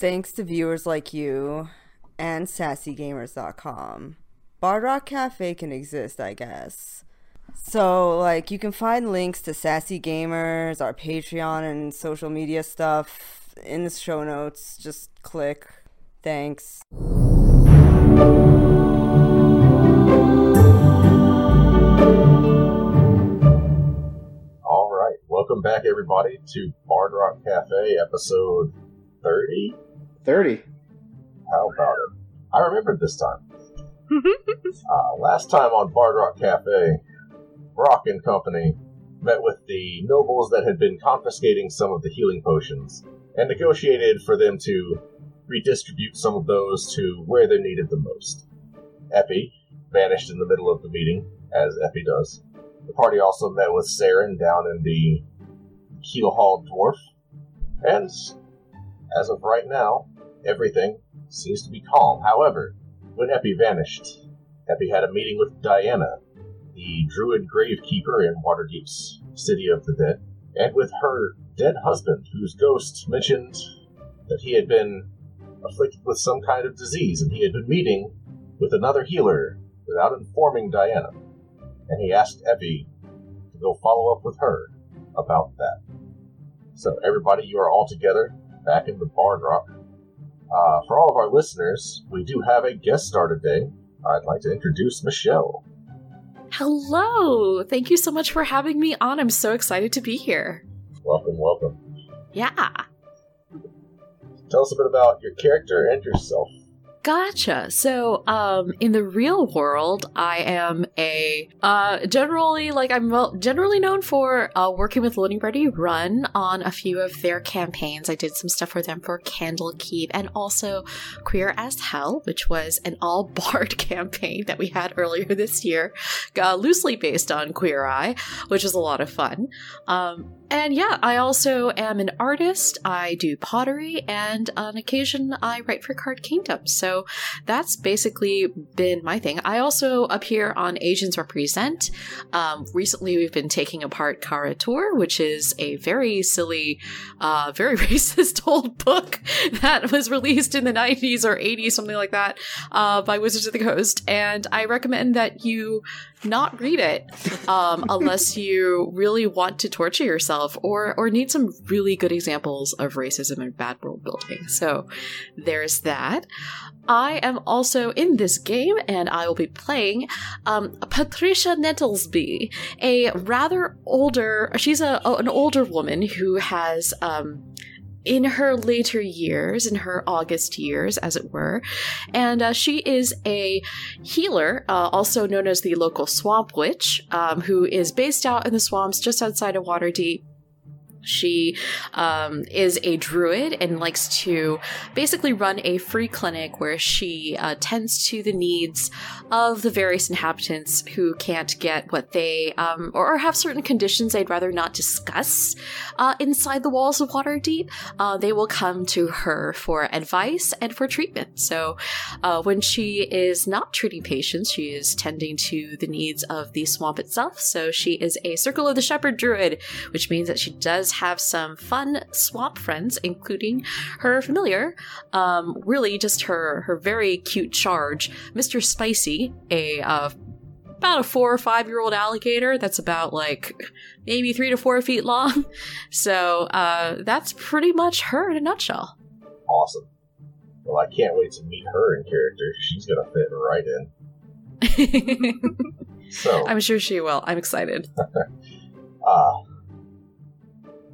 thanks to viewers like you and sassygamers.com, Bard Rock Cafe can exist, I guess. So, like, you can find links to Sassy Gamers, our Patreon, and social media stuff in the show notes. Just click. Thanks. All right, welcome back, everybody, to Bard Rock Cafe, episode 30. 30. How about it? I remembered this time. uh, last time on Bard Rock Cafe, Brock and company met with the nobles that had been confiscating some of the healing potions and negotiated for them to redistribute some of those to where they're needed the most. Epi vanished in the middle of the meeting, as Epi does. The party also met with Saren down in the Keel Hall Dwarf, and as of right now, everything seems to be calm. However, when Epi vanished, Epi had a meeting with Diana, the druid gravekeeper in Waterdeep's City of the Dead, and with her dead husband, whose ghost mentioned that he had been afflicted with some kind of disease, and he had been meeting with another healer without informing Diana. And he asked Epi to go follow up with her about that. So, everybody, you are all together back in the Bard Rock. Uh, for all of our listeners, we do have a guest star today. I'd like to introduce Michelle. Hello! Thank you so much for having me on. I'm so excited to be here. Welcome, welcome. Yeah. Tell us a bit about your character and yourself. Gotcha. So, um, in the real world, I am a uh, generally like I'm well, generally known for uh, working with Loading Ready Run on a few of their campaigns. I did some stuff for them for Candlekeep and also Queer as Hell, which was an all bard campaign that we had earlier this year, uh, loosely based on Queer Eye, which was a lot of fun. Um, and yeah, I also am an artist. I do pottery, and on occasion, I write for Card Kingdom. So that's basically been my thing. I also appear on Asians Represent. Um, recently, we've been taking apart Kara-Tur, which is a very silly, uh, very racist old book that was released in the 90s or 80s, something like that, uh, by Wizards of the Coast. And I recommend that you not read it um, unless you really want to torture yourself or or need some really good examples of racism and bad world building. So there's that. I am also in this game, and I will be playing um, Patricia Nettlesby, a rather older. She's a an older woman who has. Um, in her later years, in her August years, as it were. And uh, she is a healer, uh, also known as the local swamp witch, um, who is based out in the swamps just outside of Waterdeep. She um, is a druid and likes to basically run a free clinic where she uh, tends to the needs of the various inhabitants who can't get what they um, or, have certain conditions they'd rather not discuss uh, inside the walls of Waterdeep. Uh, they will come to her for advice and for treatment. So uh, when she is not treating patients, she is tending to the needs of the swamp itself. So she is a Circle of the Shepherd druid, which means that she does have some fun swamp friends, including her familiar, um, really just her her very cute charge, Mr. Spicy, a uh, about a four or five year old alligator that's about like maybe three to four feet long. So uh, that's pretty much her in a nutshell. Awesome. Well, I can't wait to meet her in character. She's gonna fit right in. so I'm sure she will. I'm excited. uh,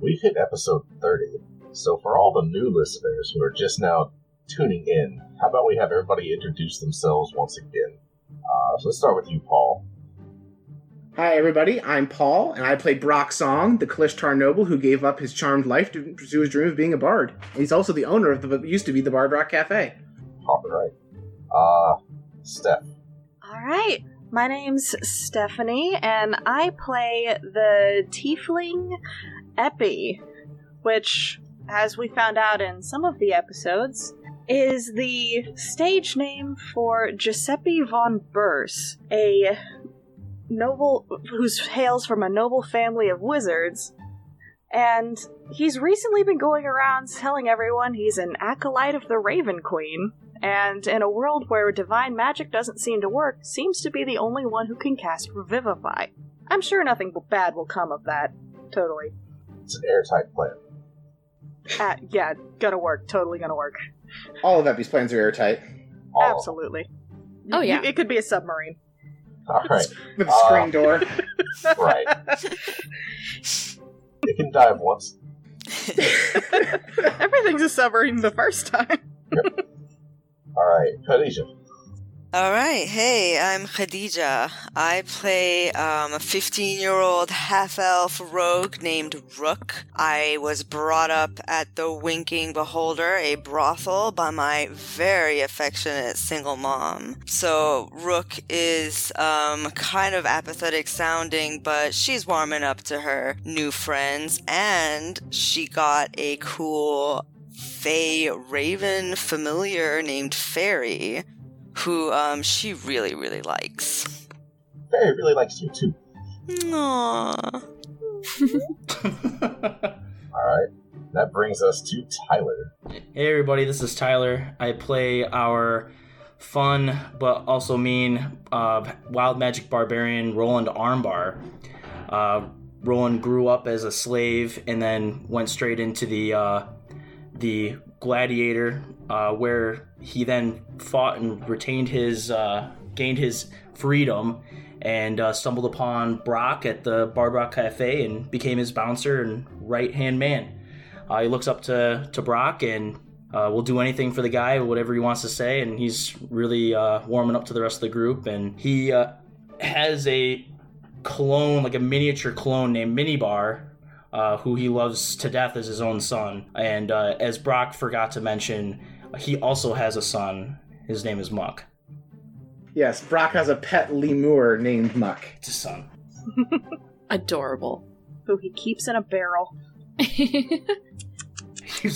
we've hit episode 30. So, for all the new listeners who are just now tuning in, how about we have everybody introduce themselves once again? Uh, so, let's start with you, Paul. Hi, everybody. I'm Paul, and I play Brock Song, the Kalashtar noble who gave up his charmed life to pursue his dream of being a bard. And he's also the owner of the used to be the Bard Rock Cafe. Hopping right. Uh, Steph. All right. My name's Stephanie, and I play the Tiefling Epi, which, as we found out in some of the episodes, is the stage name for Giuseppe von Burs, a noble who hails from a noble family of wizards And he's recently been going around telling everyone he's an acolyte of the Raven Queen, and in a world where divine magic doesn't seem to work, seems to be the only one who can cast Revivify. I'm sure nothing bad will come of that. Totally. It's an airtight plan. Uh, yeah, gonna work. Totally gonna work. All of Epi's plans are airtight. All of them. Absolutely. Oh, You- yeah. It could be a submarine. All right, With a Uh, screen door. right. It can dive once. Everything's a submarine the first time. All right, Khadijah. All right. Hey, I'm Khadija. I play um, a 15 year old half elf rogue named Rook. I was brought up at the Winking Beholder, a brothel, by my very affectionate single mom. So, Rook is um, kind of apathetic sounding, but she's warming up to her new friends, and she got a cool Fey Raven familiar named Fairy who um she really really likes. Fairy really likes you too. Aww. All right, that brings us to Tyler. Hey everybody, this is Tyler. I play our fun but also mean uh, wild magic barbarian Roland Armbar. Uh, Roland grew up as a slave and then went straight into the uh, the gladiator, uh, where he then fought and retained his uh, gained his freedom and uh, stumbled upon Brock at the Rock Cafe and became his bouncer and right hand man. Uh, he looks up to, to Brock and uh, will do anything for the guy, whatever he wants to say, and he's really uh, warming up to the rest of the group. And he has a clone, like a miniature clone named Minibar, uh, who he loves to death as his own son. And uh, as Brock forgot to mention, he also has a son. His name is Muck. Yes, Brock has a pet lemur named Muck. It's a son. Adorable. Who he keeps in a barrel. He's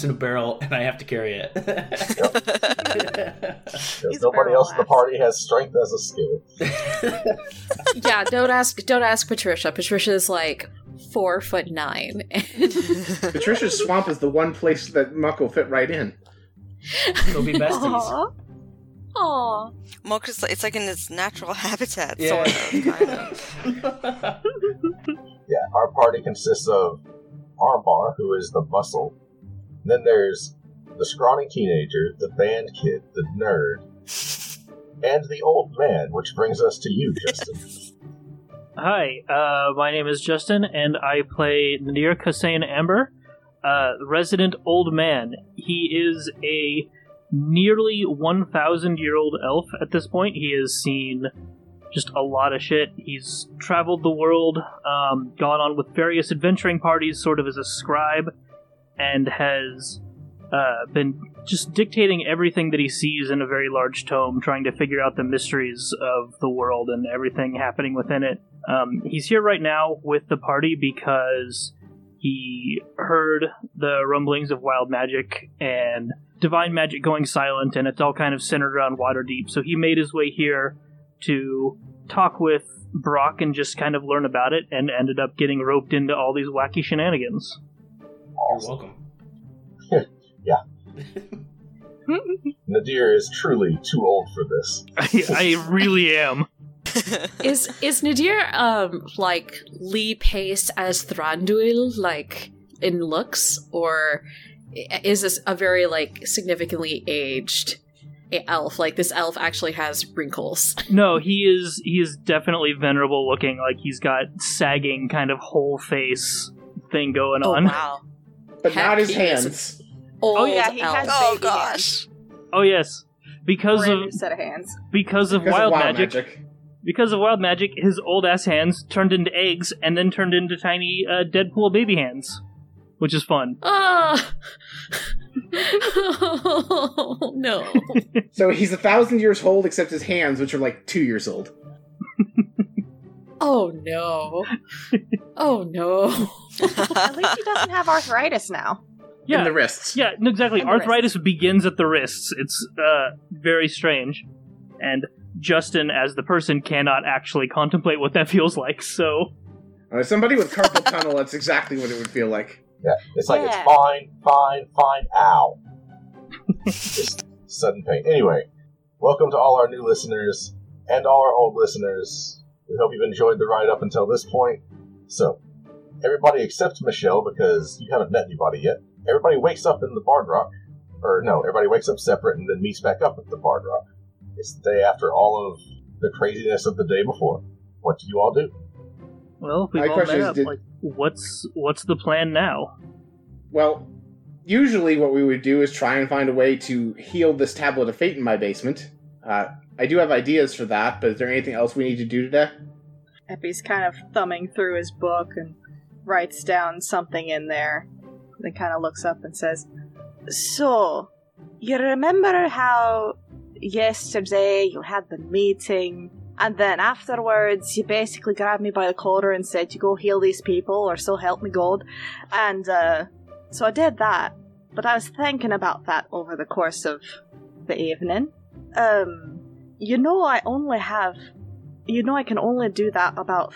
in a barrel, and I have to carry it. Because nobody else in the party has strength as a skill. yeah, don't ask don't ask Patricia. Patricia's like four foot nine. Patricia's swamp is the one place that Muck will fit right in. They'll be besties. Aw. Aw. Mock is like, it's like in its natural habitat, Yeah. sort of, kind of. Yeah, our party consists of Armbar, who is the muscle. Then there's the scrawny teenager, the band kid, the nerd, and the old man, which brings us to you, Justin. Hi, uh, my name is Justin, and I play Nadir Hussein Amber, uh, resident old man. He is a nearly 1,000 year old elf at this point. He has seen just a lot of shit. He's traveled the world, um, gone on with various adventuring parties, sort of as a scribe, and has uh, been just dictating everything that he sees in a very large tome, trying to figure out the mysteries of the world and everything happening within it. Um, he's here right now with the party because he heard the rumblings of wild magic and divine magic going silent, and it's all kind of centered around Waterdeep. So he made his way here to talk with Brock and just kind of learn about it, and ended up getting roped into all these wacky shenanigans. You're welcome. Yeah. Nadir is truly too old for this. I, I really am. Is is Nadir um like Lee Pace as Thranduil like in looks or is this a very like significantly aged elf like this elf actually has wrinkles No, he is he is definitely venerable looking, like he's got sagging kind of whole face thing going oh on. wow But Heck, not his hands. Oh yeah, he elf. has- oh Baby gosh. Oh yes. Because Brand of set of hands. because of Because wild, of wild magic, magic. Because of wild magic, his old ass hands turned into eggs and then turned into tiny uh, Deadpool baby hands, which is fun. Ah. oh, no So he's a thousand years old, except his hands, which are like two years old. oh no oh no At least he doesn't have arthritis now. In Yeah, the wrists. yeah, no, exactly. And the Arthritis begins at the wrists. It's uh, very strange, and Justin, as the person, cannot actually contemplate what that feels like. So Uh, somebody with carpal tunnel, that's exactly what it would feel like. Yeah, it's like Yeah. it's fine, fine, fine. Ow! Just sudden pain. Anyway, welcome to all our new listeners and all our old listeners. We hope you've enjoyed the ride up until this point. So, everybody except Michelle, because you haven't met anybody yet. Everybody wakes up in the Bard Rock, or no, everybody wakes up separate and then meets back up at the Bard Rock. It's the day after all of the craziness of the day before. What do you all do? Well, if we've My all question met is, up. did- Like, what's what's the plan now? Well, usually what we would do is try and find a way to heal this tablet of fate in my basement. Uh, I do have ideas for that, but is there anything else we need to do today? Epi's kind of thumbing through his book and writes down something in there. Then kind of looks up and says, So, you remember how yesterday you had the meeting, and then afterwards you basically grabbed me by the collar and said, You go heal these people, or so help me God. And, uh, so I did that. But I was thinking about that over the course of the evening. Um, you know, I only have you know, I can only do that about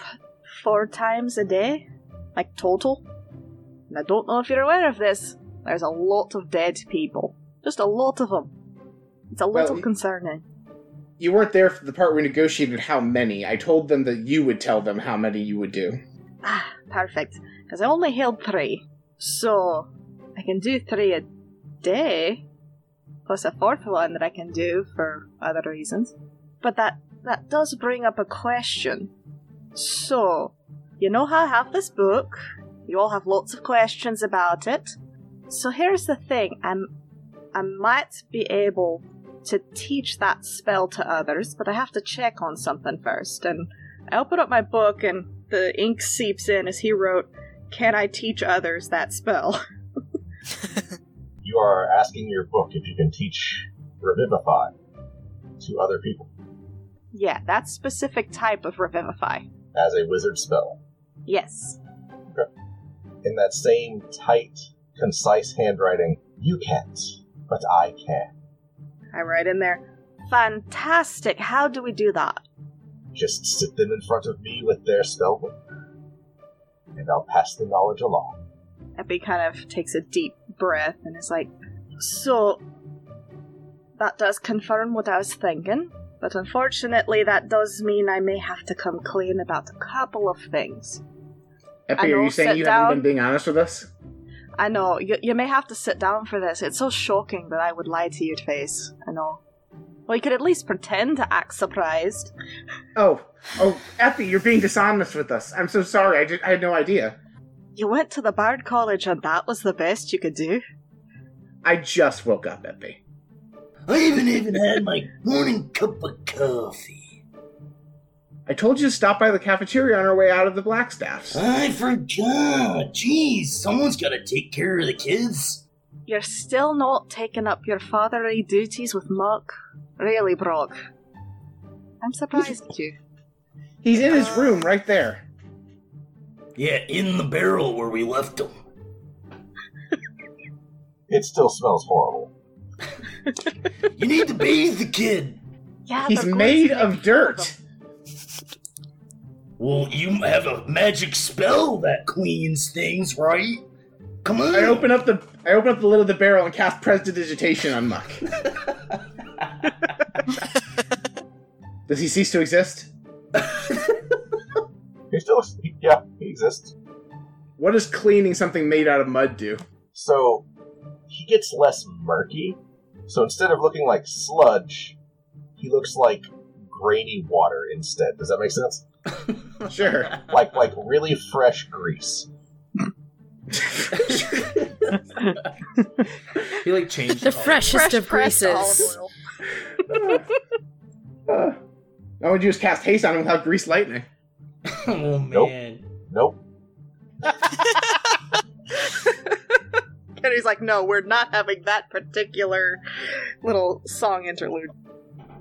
four times a day, like total. And I don't know if you're aware of this. There's a lot of dead people, just a lot of them. It's a little y- concerning. You weren't there for the part where we negotiated how many. I told them that you would tell them how many you would do. Ah, perfect. Because I only healed three, so I can do three a day, plus a fourth one that I can do for other reasons. But that that does bring up a question. So, you know how I have this book. You all have lots of questions about it. So here's the thing. I'm I might be able to teach that spell to others, but I have to check on something first. And I open up my book and the ink seeps in as he wrote, Can I teach others that spell? You are asking your book if you can teach Revivify to other people yeah, that specific type of revivify. as a wizard spell. Yes. Okay. In that same tight, concise handwriting, you can't, but I can. I write in there, Fantastic, how do we do that? Just sit them in front of me with their spell book, and I'll pass the knowledge along. Epi kind of takes a deep breath and is like, So, that does confirm what I was thinking, but unfortunately, that does mean I may have to come clean about a couple of things. Epi, I are you saying you down. haven't been being honest with us? I know, you, you may have to sit down for this. It's so shocking that I would lie to your face. I know. Well, you could at least pretend to act surprised. Oh, oh, Epi, you're being dishonest with us. I'm so sorry. I, did, I had no idea. You went to the Bard College and that was the best you could do? I just woke up, Epi. I haven't even had my morning cup of coffee. I told you to stop by the cafeteria on our way out of the Blackstaffs. I forgot. Jeez, someone's gotta take care of the kids. You're still not taking up your fatherly duties with Muck? Really, Brock? I'm surprised at you. He's in his uh, room right there. Yeah, in the barrel where we left him. It still smells horrible. You need to bathe the kid. Yeah, He's they're going made make of four dirt. Them. Well, you have a magic spell that cleans things, right? Come on. I open up the I open up the lid of the barrel and cast Prestidigitation on Muck. Does he cease to exist? He still, he, yeah, he exists. What does cleaning something made out of mud do? So he gets less murky. So instead of looking like sludge, he looks like grainy water instead. Does that make sense? Sure. Like like really fresh grease. He like changed The color. freshest Fresh of pressed greases. olive oil. Uh, all we do is cast haste on him without grease lightning. oh Nope. man. Nope. And he's like, no, we're not having that particular little song interlude.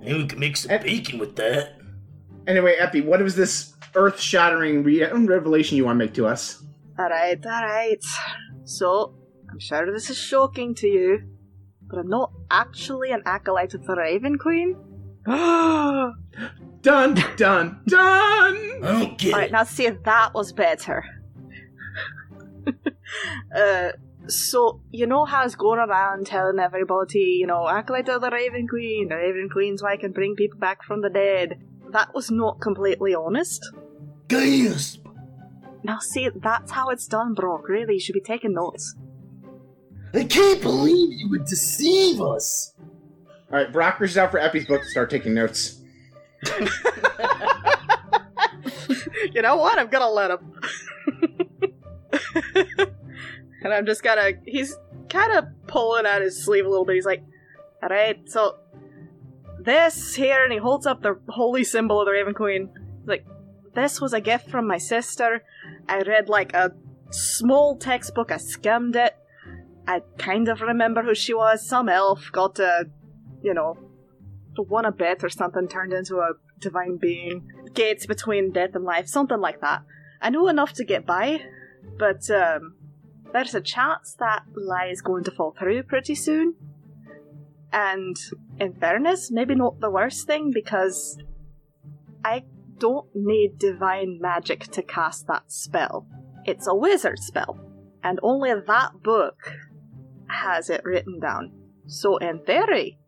Maybe we can make some bacon with that. Anyway, Epi, what is this earth-shattering re- revelation you want to make to us? Alright, alright. So, I'm sure this is shocking to you, but I'm not actually an acolyte of the Raven Queen. Done, done, done. I don't get Alright, now see if that was better. uh, so, you know how I was going around telling everybody, you know, acolyte of the Raven Queen, the Raven Queen's why I can bring people back from the dead. That was not completely honest. Gasp! Now see, that's how it's done, Brock. Really, you should be taking notes. I can't believe you would deceive us. All right, Brock reaches out for Epi's book to start taking notes. you know what? I'm gonna let him. and I'm just gonna. He's kind of pulling at his sleeve a little bit. He's like, alright, so this here, and he holds up the holy symbol of the Raven Queen. This was a gift from my sister. I read like a small textbook, I skimmed it. I kind of remember who she was. Some elf got a, you know, won a bet or something, turned into a divine being. Gates between death and life, something like that. I know enough to get by, but um, there's a chance that lie is going to fall through pretty soon. And in fairness, maybe not the worst thing because I don't need divine magic to cast that spell. It's a wizard spell, and only that book has it written down. So, in theory,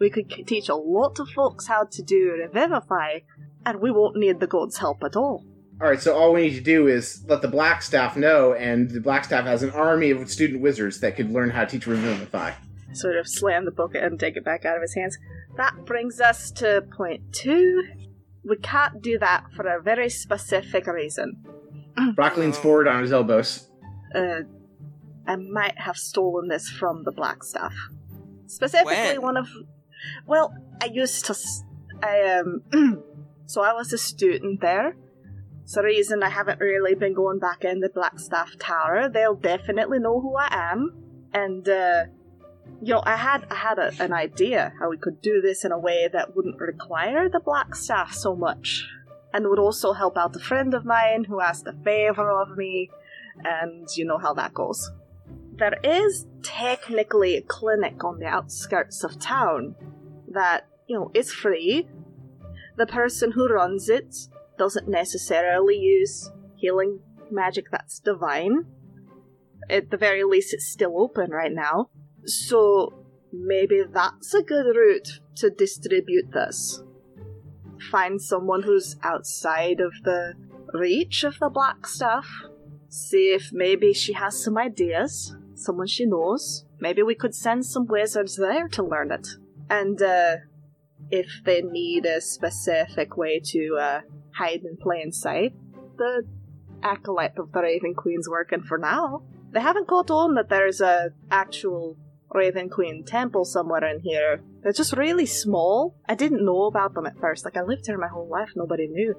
we could teach a lot of folks how to do Revivify, and we won't need the god's help at all. All right, so all we need to do is let the Black Staff know, and the Black Staff has an army of student wizards that could learn how to teach Revivify. Sort of slam the book and take it back out of his hands. That brings us to point two. We can't do that for a very specific reason. Brock leans forward on his elbows. Uh, I might have stolen this from the Black Staff. Specifically, When? one of. Well, I used to. s- I um. so I was a student there. It's a reason I haven't really been going back in the Blackstaff Tower. They'll definitely know who I am, and uh, you know, I had I had a, an idea how we could do this in a way that wouldn't require the black staff so much, and would also help out a friend of mine who asked a favor of me, and you know how that goes. There is technically a clinic on the outskirts of town that you know is free. The person who runs it doesn't necessarily use healing magic that's divine. At the very least, it's still open right now. So maybe that's a good route to distribute this. Find someone who's outside of the reach of the Blackstaff. See if maybe she has some ideas, someone she knows. Maybe we could send some wizards there to learn it. And uh, if they need a specific way to uh, hide in plain sight, the acolyte of the Raven Queen's working for now. They haven't caught on that there's a actual Raven Queen temple somewhere in here. They're just really small. I didn't know about them at first. Like I lived here my whole life, nobody knew.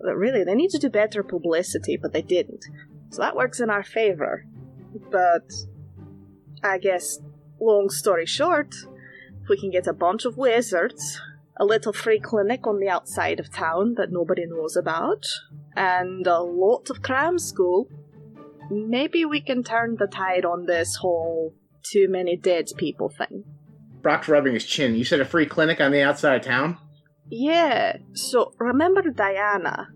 But really, they need to do better publicity, but they didn't. So that works in our favor. But I guess, long story short, if we can get a bunch of wizards, a little free clinic on the outside of town that nobody knows about, and a lot of cram school, maybe we can turn the tide on this whole too many dead people thing. Brock's rubbing his chin. You said a free clinic on the outside of town? Yeah, so remember Diana?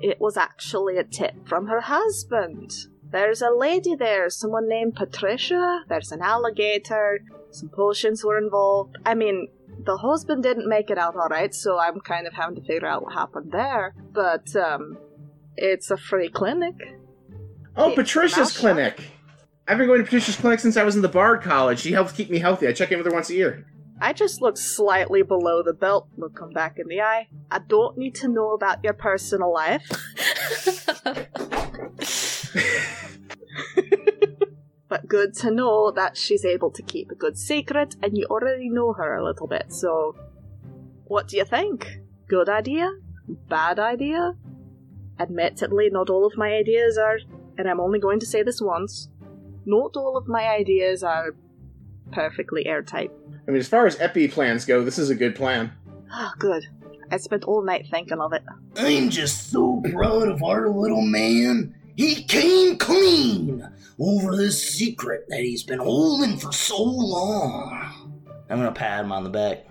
It was actually a tip from her husband. There's a lady there, someone named Patricia. There's an alligator. Some potions were involved. I mean, the husband didn't make it out alright, so I'm kind of having to figure out what happened there. But, um, it's a free clinic. Oh, Hey, Patricia's clinic. I've been going to Patricia's clinic since I was in the Bard College. She helps keep me healthy. I check in with her once a year. I just look slightly below the belt, look him back in the eye. I don't need to know about your personal life. but good to know that she's able to keep a good secret, and you already know her a little bit, so. What do you think? Good idea? Bad idea? Admittedly, not all of my ideas are, and I'm only going to say this once, not all of my ideas are perfectly airtight. I mean, as far as Epi plans go, this is a good plan. Oh, good. I spent all night thinking of it. I'm just so proud of our little man. He came clean over this secret that he's been holding for so long. I'm gonna pat him on the back.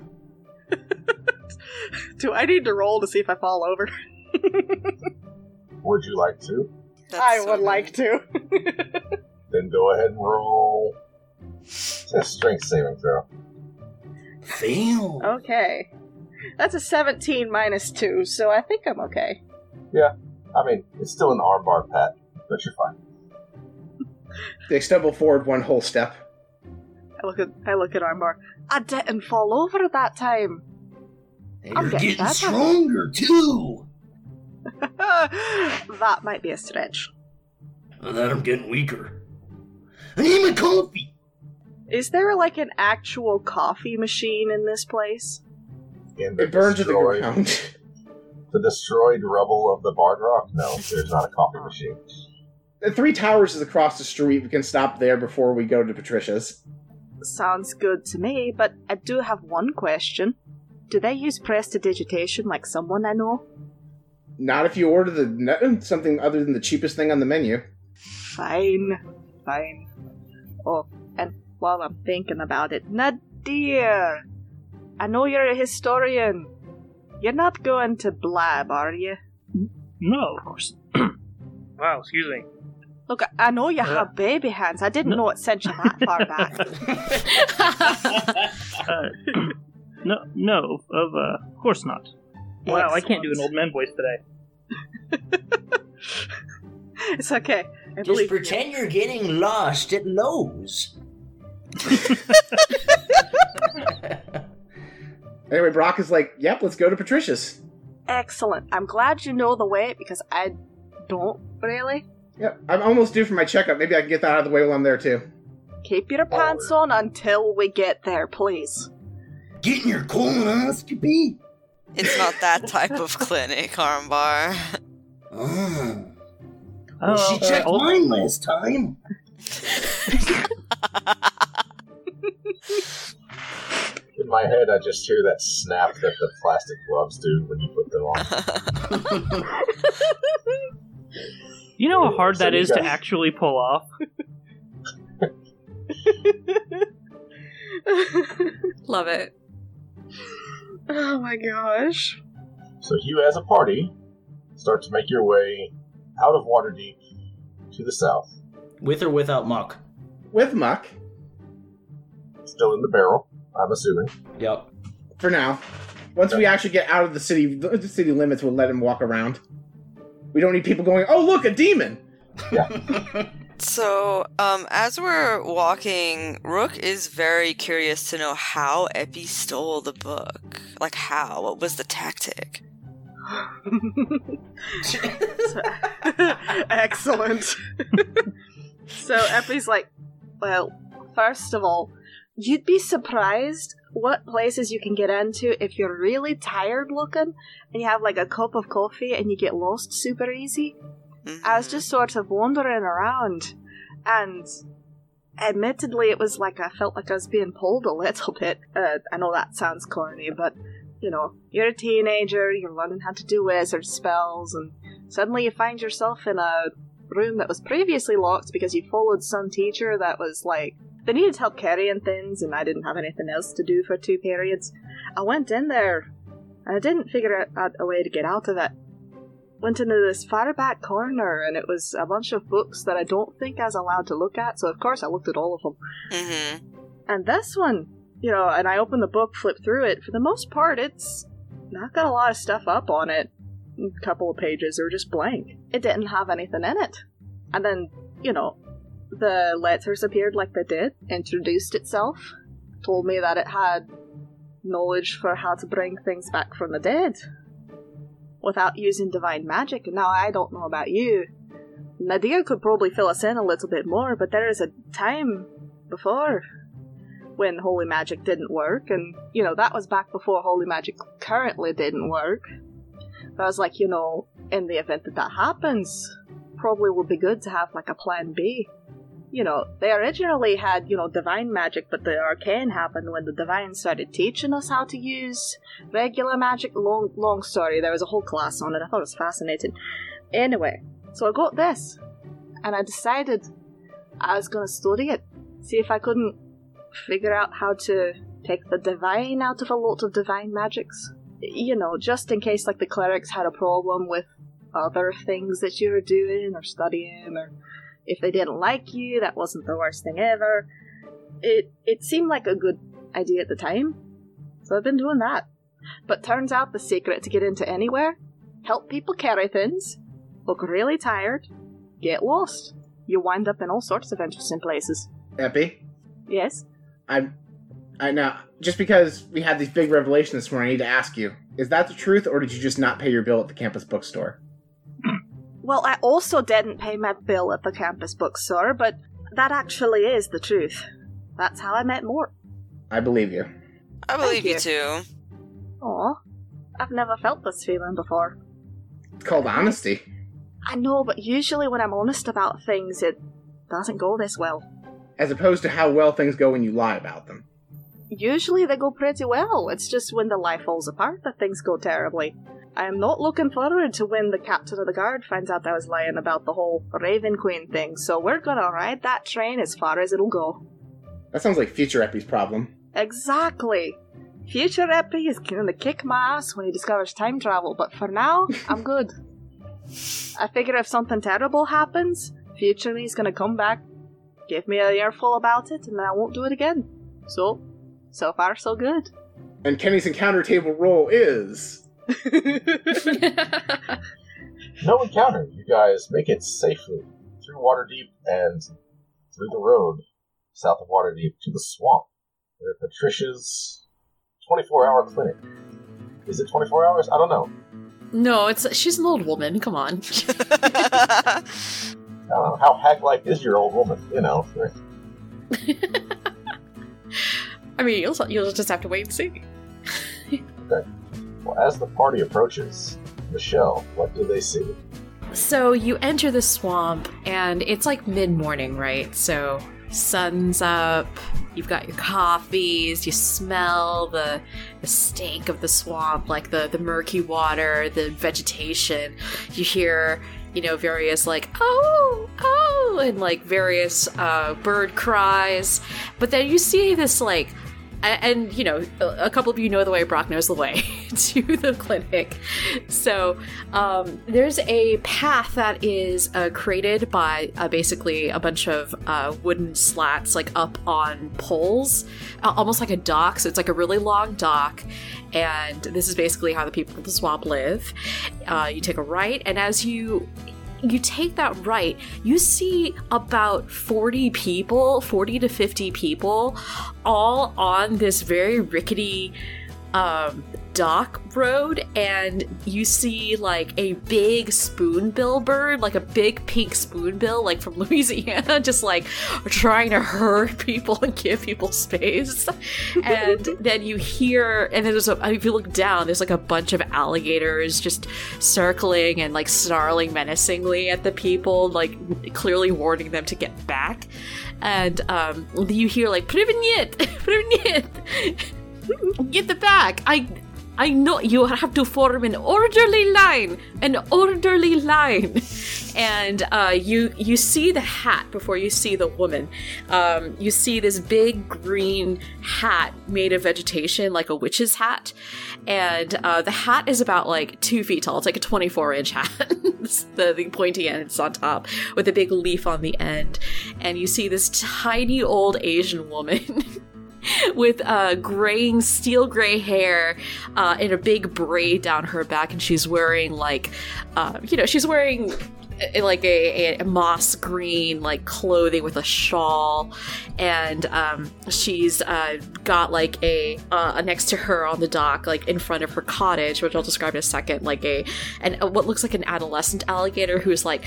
Do I need to roll to see if I fall over? Would you like to? That's I so would mean. like to. Then go ahead and roll a strength saving throw. Fail. okay. That's a 17 minus 2, so I think I'm okay. Yeah. I mean, it's still an armbar pat, but you're fine. They stumble forward one whole step. I look at I look at Armbar. I didn't fall over that time. I'm You're getting getting better. stronger too. that might be a stretch. Well, that I'm getting weaker. I need my coffee. Is there like an actual coffee machine in this place? In the It burns to the destroyed, ground. the destroyed rubble of the Bard Rock? No, there's not a coffee machine. the Three Towers is across the street. We can stop there before we go to Patricia's. Sounds good to me, but I do have one question. Do they use prestidigitation like someone I know? Not if you order the something other than the cheapest thing on the menu. Fine, fine. Oh, and while I'm thinking about it, Nadir! I know you're a historian. You're not going to blab, are you? No, of course. wow, excuse me. Look, I know you Uh, have baby hands. I didn't no. know it sent you that far back. Uh, no, no, of uh, course not. Wow, I can't do an old man voice today. It's okay. I Just believe you. pretend you're getting lost at Lowe's. Anyway, Brock is like, "Yep, let's go to Patricia's." Excellent. I'm glad you know the way because I don't really. Yep, I'm almost due for my checkup. Maybe I can get that out of the way while I'm there too. Keep your pants on until we get there, please. Getting your colonoscopy? It's not that type of clinic, Armbar. Oh. Oh, Well, she uh, checked I'll- mine last time. In my head, I just hear that snap that the plastic gloves do when you put them on. You know how hard So that you to actually pull off? Love it. oh my gosh. So you, as a party, start to make your way out of Waterdeep to the south, With or without muck. With Muck still in the barrel. I'm assuming. Yep. for now. Once we actually get out of the city, the city limits, we'll let him walk around. We don't need people going, "Oh, look, a demon!" Yeah. so, um, as we're walking, Rook is very curious to know how Epi stole the book. Like, how? What was the tactic? Excellent. so Epi's like, well, first of all, you'd be surprised what places you can get into if you're really tired looking and you have like a cup of coffee and you get lost super easy. I was just sort of wandering around, and admittedly, it was like I felt like I was being pulled a little bit. Uh, I know that sounds corny, but you know, you're a teenager, you're learning how to do wizard spells, and suddenly you find yourself in a room that was previously locked because you followed some teacher that was like. They needed help carrying things, and I didn't have anything else to do for two periods. I went in there, and I didn't figure out- a way to get out of it went into this far back corner and it was a bunch of books that I don't think I was allowed to look at, so of course I looked at all of them. Mhm. And this one, you know, and I opened the book, flipped through it. For the most part, it's not got a lot of stuff up on it. A couple of pages are just blank. It didn't have anything in it. And then, you know, the letters appeared like they did, introduced itself, told me that it had knowledge for how to bring things back from the dead without using divine magic. And now, I don't know about you. Nadir could probably fill us in a little bit more, but there is a time before when holy magic didn't work, and you know, that was back before holy magic currently didn't work. But I was like, you know, in the event that that happens, probably would be good to have like a plan B. You know, they originally had, you know, divine magic, but the arcane happened when the divine started teaching us how to use regular magic. Long, long story. There was a whole class on it. I thought it was fascinating. Anyway, so I got this, and I decided I was gonna study it, see if I couldn't figure out how to take the divine out of a lot of divine magics. you know, just in case like the clerics had a problem with other things that you were doing or studying, or if they didn't like you, that wasn't the worst thing ever. It it seemed like a good idea at the time, so I've been doing that. But turns out the secret to get into anywhere: help people carry things, look really tired, get lost. You wind up in all sorts of interesting places. Epi, Yes. I, I know. just because we had these big revelations this morning, I need to ask you: Is that the truth, or did you just not pay your bill at the campus bookstore? Well, I also didn't pay my bill at the campus bookstore, but that actually is the truth. That's how I met Mort. I believe you. I believe you you. too. Aw, I've never felt this feeling before. It's called honesty. I know, but usually when I'm honest about things, it doesn't go this well. As opposed to how well things go when you lie about them. Usually they go pretty well. It's just when the life falls apart that things go terribly. I am not looking forward to when the captain of the guard finds out I was lying about the whole Raven Queen thing, so we're gonna ride that train as far as it'll go. That sounds like future Epi's problem. Exactly. Future Epi is gonna kick my ass when he discovers time travel, but for now, I'm good. I figure if something terrible happens, Future me's gonna come back, give me a earful about it, and then I won't do it again. So, so far so good. And Kenny's encounter table roll is No encounter. You guys make it safely through Waterdeep and through the road south of Waterdeep to the swamp, where Patricia's 24 hour clinic. Is it 24 hours? I don't know. No, it's she's an old woman. Come on. I know. How hag like is your old woman? You know. I mean, you'll you'll just have to wait and see. okay. Well, as the party approaches, Michelle, what do they see? So you enter the swamp, and it's like mid morning, right? So sun's up. You've got your coffees. You smell the the stink of the swamp, like the the murky water, the vegetation. You hear, you know, various like oh oh, and like various uh, bird cries. But then you see this like and you know a couple of you know the way brock knows the way to the clinic. So um, there's a path that is uh, created by uh, basically a bunch of uh, wooden slats like up on poles almost like a dock. So it's like a really long dock. And this is basically how the people of the swamp live. Uh, you take a right and as you you take that right, you see about 40 people, 40 to 50 people, all on this very rickety um, dock road and you see like a big spoonbill bird, like a big pink spoonbill, like from Louisiana, just like trying to hurt people and give people space. and then you hear, and then there's a, if you look down, there's like a bunch of alligators just circling and like snarling menacingly at the people, like clearly warning them to get back. And um, you hear like, Privyet! Privyet! Get the back! I I know you have to form an orderly line, an orderly line, and uh, you you see the hat before you see the woman. Um, you see this big green hat made of vegetation, like a witch's hat, and uh, the hat is about like two feet tall. It's like a twenty-four inch hat. The the pointy end on top with a big leaf on the end, and you see this tiny old Asian woman. with uh, graying steel gray hair uh, and a big braid down her back, and she's wearing like, uh, you know, she's wearing uh, like a, a moss green like clothing with a shawl, and um, she's uh, got like a uh, next to her on the dock, like in front of her cottage, which I'll describe in a second, like a and what looks like an adolescent alligator who's like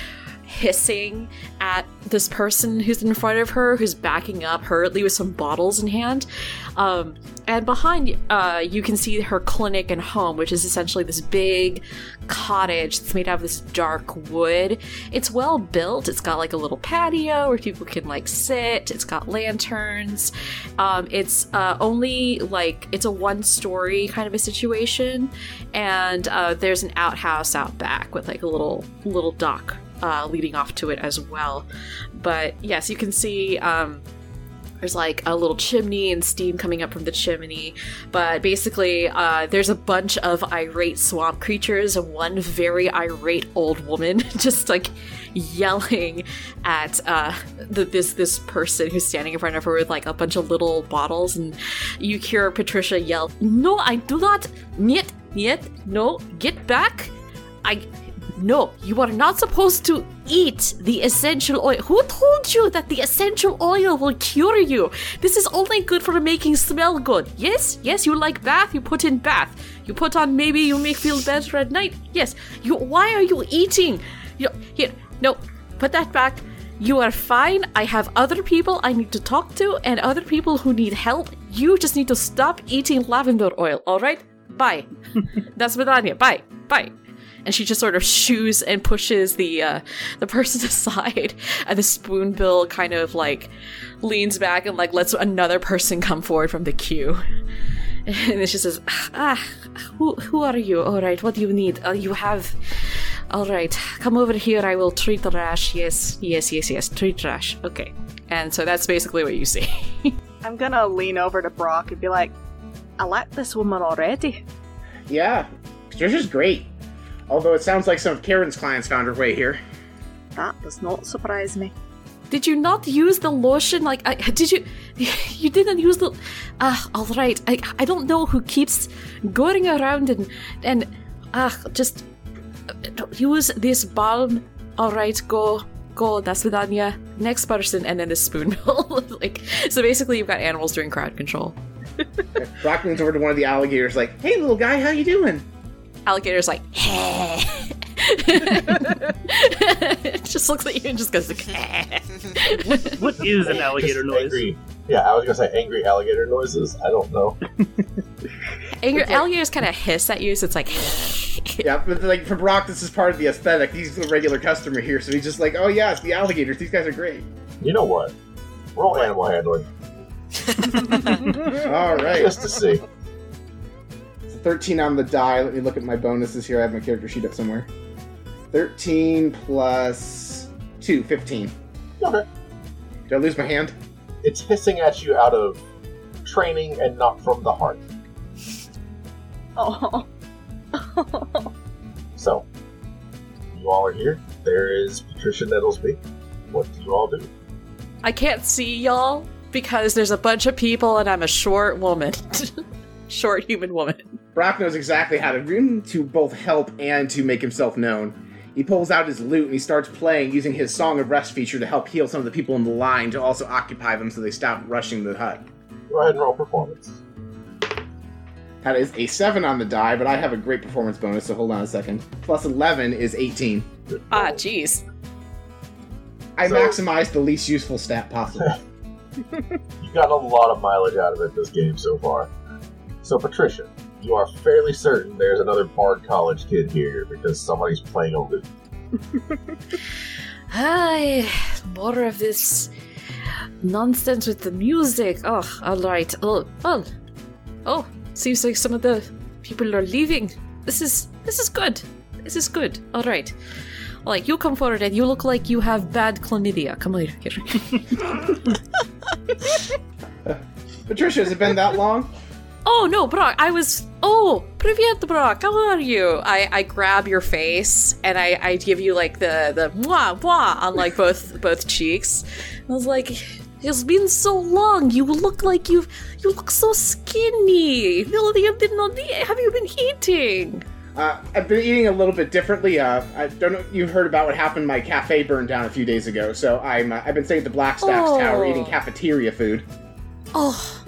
hissing at this person who's in front of her, who's backing up hurriedly with some bottles in hand. Um, and behind, uh, you can see her clinic and home, which is essentially this big cottage that's made out of this dark wood. It's well built. It's got like a little patio where people can like sit. It's got lanterns. Um, it's uh, only like it's a one-story kind of a situation, and uh, there's an outhouse out back with like a little little dock uh, leading off to it as well. But yes, you can see um, there's like a little chimney and steam coming up from the chimney. But basically, uh, there's a bunch of irate swamp creatures and one very irate old woman just like yelling at uh, the, this this person who's standing in front of her with like a bunch of little bottles. And you hear Patricia yell, "No, I do not. Niet, niet, no, get back. I." No, you are not supposed to eat the essential oil. Who told you that the essential oil will cure you? This is only good for making smell good. Yes, yes, you like bath, you put in bath. You put on maybe you make feel better at night. Yes. You why are you eating? You, here, no, put that back. You are fine. I have other people I need to talk to and other people who need help. You just need to stop eating lavender oil, alright? Bye. That's Vidania. Bye. Bye and she just sort of shoos and pushes the uh, the person aside, and the spoonbill kind of like leans back and like lets another person come forward from the queue. And then she says, "Ah, who who are you? All right, what do you need? Uh, you have." All right, come over here. I will treat the rash. Yes, yes, yes, yes. Treat rash. Okay. And so that's basically what you see. I'm gonna lean over to Brock and be like, I like this woman already. Yeah, Patricia's great. Although it sounds like some of Karen's clients found her way here. That does not surprise me. Did you not use the lotion? Like, I, did you? You didn't use the. Ah, uh, all right. I I don't know who keeps going around and and ah, uh, just use this balm. All right, go go. That's Vidania. Next person, and then the spoonbill. like, so basically, you've got animals doing crowd control. Brock leans over to one of the alligators, like, "Hey, little guy, how you doing?" Alligator's like, hey. just looks at you and just goes like, what, what is an alligator Just noise? Angry. Yeah, I was gonna say angry alligator noises. I don't know. Angry alligators kind of hiss at you, so it's like, Yeah, but like for Brock, this is part of the aesthetic. He's a regular customer here, so he's just like, "Oh yeah, it's the alligators. These guys are great." You know what? Roll animal handling All right, just to see. It's a 13 on the die. Let me look at my bonuses here. I have my character sheet up somewhere. 13 plus 2, 15. Okay. Did I lose my hand? It's hissing at you out of training and not from the heart. Oh. So, you all are here. There is Patricia Nettlesby. What do you all do? I can't see y'all because there's a bunch of people and I'm a short woman. short human woman. Brock knows exactly how to, to both help and to make himself known. He pulls out his lute and he starts playing using his Song of Rest feature to help heal some of the people in the line to also occupy them so they stop rushing the hut. Go ahead and roll performance. That is a 7 on the die, but I have a great performance bonus, so hold on a second. Plus 11 is 18. Ah, roll. jeez. I So- maximized the least useful stat possible. You've gotten a lot of mileage out of it this game so far. So, Patricia, you are fairly certain there's another Bard College kid here because somebody's playing a lute. Hi, more of this nonsense with the music. Oh, all right. Oh, oh, oh. Seems like some of the people are leaving. This is this is good. This is good. All right. Like you come forward and you look like you have bad chlamydia. Come here. here. Patricia, has it been that long? oh no, Brock, I was, oh, Privyet, Brock, how are you? I, I grab your face and I, I give you like the, the mwah, mwah on like both, both cheeks. I was like, it's been so long. You look like you've, you look so skinny. Not. Have you been eating? Uh, I've been eating a little bit differently. Uh, I don't know. You heard about what happened? My cafe burned down a few days ago, so I'm uh, I've been staying at the Blackstaff's oh. Tower eating oh. cafeteria food. Oh,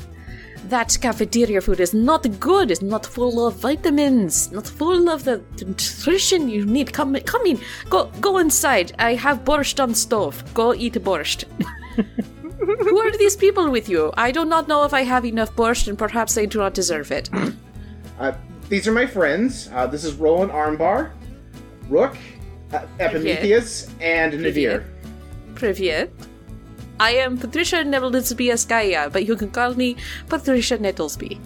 that cafeteria food is not good. It's not full of vitamins. Not full of the nutrition you need. Come, come in. Go, go inside. I have borscht on stove. Go eat borscht. Who are these people with you? I do not know if I have enough borscht, and perhaps I do not deserve it. Uh, these are my friends. Uh, this is Roland Armbar, Rook, uh, Epimetheus, and Nadir. Privyet. I am Patricia Nettlesby but you can call me Patricia Nettlesby.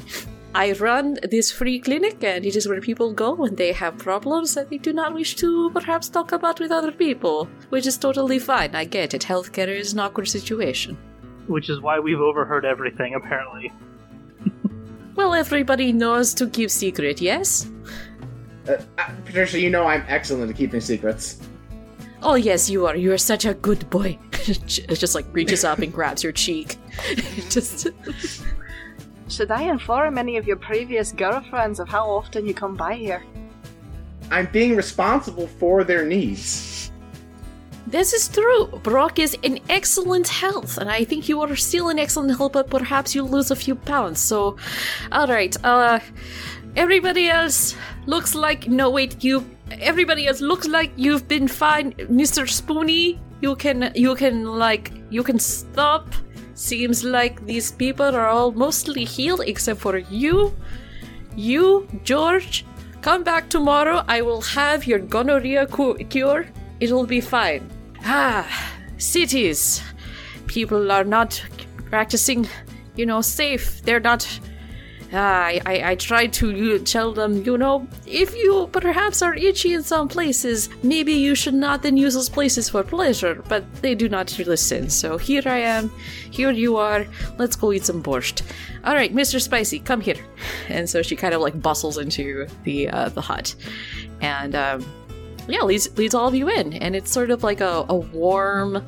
I run this free clinic, and it is where people go when they have problems that they do not wish to perhaps talk about with other people, which is totally fine. I get it. Healthcare is an awkward situation. which is why we've overheard everything, apparently. Well, everybody knows to keep secret, yes? Uh, uh, Patricia, you know I'm excellent at keeping secrets. Oh, yes, you are. You are such a good boy. it just like reaches up and grabs your cheek. just. Should I inform any of your previous girlfriends of how often you come by here? I'm being responsible for their needs. This is true. Brock is in excellent health, and I think you are still in excellent health, but perhaps you lose a few pounds. So, alright, uh, everybody else looks like. No, wait, you. Everybody else looks like you've been fine. Mr. Spoony, you can. You can, like. You can stop. Seems like these people are all mostly healed except for you. You, George, come back tomorrow. I will have your gonorrhea cu- cure. It'll be fine. Ah, cities. People are not practicing, you know, safe. They're not. Ah, I, I, I tried to tell them, you know, if you perhaps are itchy in some places, maybe you should not then use those places for pleasure, but they do not listen. So here I am, here you are, let's go eat some borscht. Alright, Mr. Spicy, come here. And so she kind of like bustles into the uh, the hut. And um, yeah, leads leads all of you in, and it's sort of like a, a warm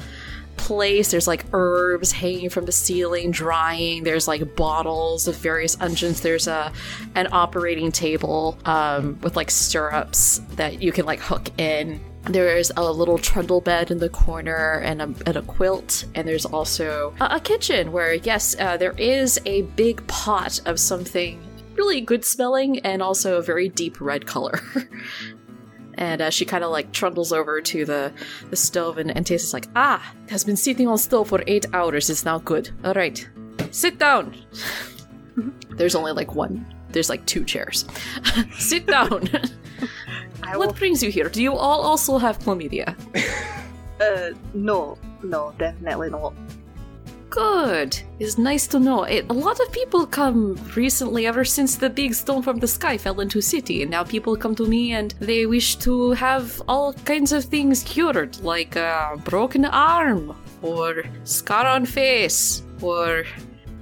place. There's like herbs hanging from the ceiling, drying. There's like bottles of various unguents. There's a an operating table um, with like stirrups that you can like hook in. There's a little trundle bed in the corner and a, and a quilt, and there's also a, a kitchen where, yes, uh, there is a big pot of something really good smelling and also a very deep red color. And uh, she kind of like trundles over to the, the stove, and, and Tace is like, Ah, it has been sitting on stove for eight hours. It's now good. All right, sit down. There's only like one. There's like two chairs. sit down. What will. brings you here? Do you all also have chlamydia? Uh, no, no, definitely not. Good. It's nice to know. It, a lot of people come recently, ever since the big stone from the sky fell into city, and now people come to me and they wish to have all kinds of things cured, like a broken arm, or scar on face, or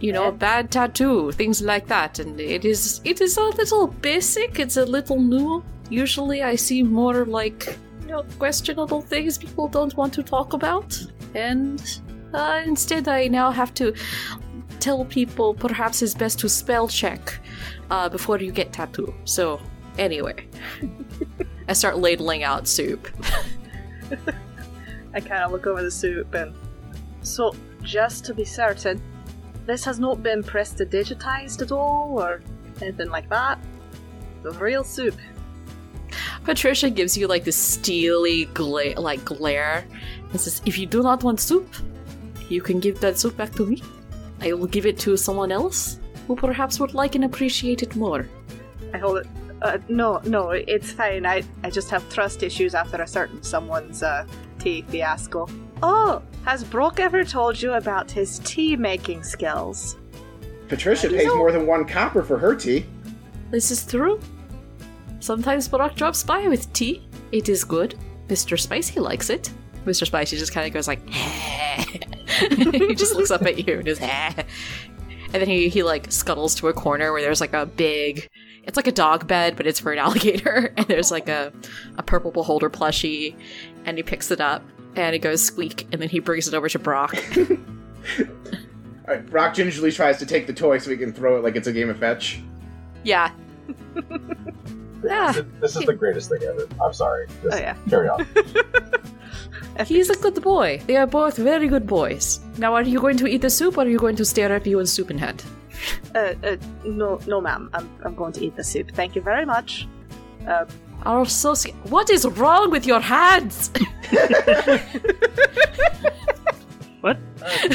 you know, a bad tattoo, things like that. And it is it is a little basic. It's a little new. Usually, I see more like you know questionable things people don't want to talk about, and uh, instead, I now have to tell people perhaps it's best to spell check uh, before you get tattoo. So, anyway, I start ladling out soup. I kind of look over the soup and. So, just to be certain, this has not been prestidigitized at all or anything like that. The real soup. Patricia gives you like this steely gla- like glare and says, "If you do not want soup, you can give that soup back to me. I will give it to someone else who perhaps would like and appreciate it more." I hold it. Uh, no, no, it's fine. I, I just have trust issues after a certain someone's uh, tea fiasco. Oh, has Brock ever told you about his tea making skills? Patricia pays know. more than one copper for her tea. This is true. Sometimes Brock drops by with tea. It is good. Mr. Spicy likes it. Mr. Spicy just kind of goes like, he just looks up at you and just, ah. and then he, he like scuttles to a corner where there's like a big, it's like a dog bed, but it's for an alligator. And there's like a, a purple beholder plushie, and he picks it up and it goes squeak, and then he brings it over to Brock. All right, Brock gingerly tries to take the toy so he can throw it like it's a game of fetch. yeah. yeah. This, this is the greatest thing ever. I'm sorry. Just Oh, yeah. Carry on. He's a good boy. They are both very good boys. Now, are you going to eat the soup, or are you going to stare at you in soup in hand? Uh, uh, no, no, ma'am. I'm, I'm going to eat the soup. Thank you very much. Uh, Are so sca- What is wrong with your hands? What? Uh,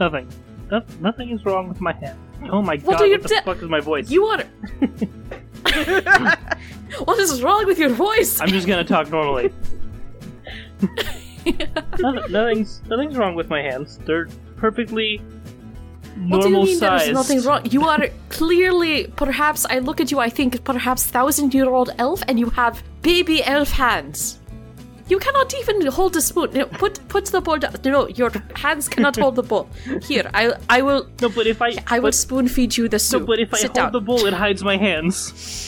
nothing. No, nothing is wrong with my hands. Oh my What god, are you what the de- fuck is my voice? you are. what is wrong with your voice? I'm just gonna talk normally. nothing, nothing's nothing's wrong with my hands. They're perfectly what do you normal mean sized. there's nothing wrong? You are clearly, perhaps, I look at you, I think perhaps thousand year old elf, and you have baby elf hands. You cannot even hold the spoon. No, put put the bowl down. No, your hands cannot hold the bowl. Here, I I will No, but if I I will spoon feed you the no, soup. but if I Sit hold down. the bowl, it hides my hands.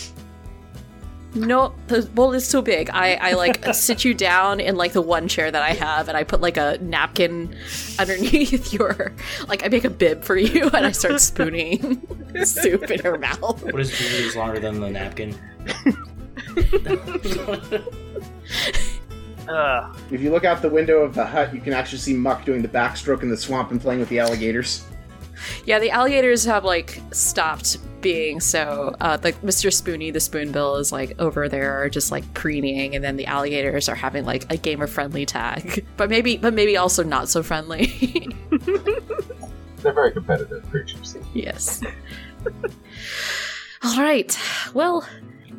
No, the bowl is so big. I, I like sit you down in like the one chair that I have, and I put like a napkin underneath your like I make a bib for you, and I start spooning soup in her mouth. What is two meters longer than the napkin? Uh, If you look out the window of the hut, you can actually see Muck doing the backstroke in the swamp and playing with the alligators. Yeah, the alligators have like stopped being so. Uh, like Mr. Spoony, the spoonbill, is like over there just like preening, and then the alligators are having like a gamer friendly tag, but maybe, but maybe also not so friendly. They're very competitive creatures. Yes. All right. Well,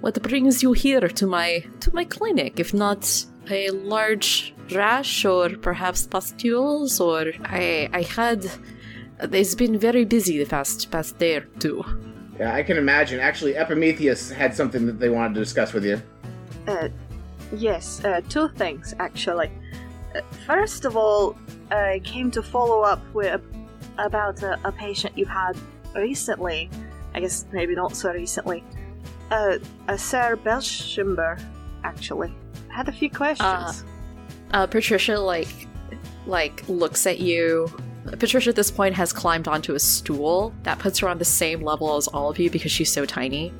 what brings you here to my to my clinic? If not a large rash or perhaps pustules, or I I had. It's been very busy the past past day or two. Yeah, I can imagine. Actually, Epimetheus had something that they wanted to discuss with you. Uh, yes, uh, two things actually. Uh, first of all, I came to follow up with about a, a patient you've had recently. I guess maybe not so recently. Uh, a Sir Belshimber, actually. I had a few questions. Uh, Patricia like like looks at you. Patricia at this point has climbed onto a stool that puts her on the same level as all of you because she's so tiny.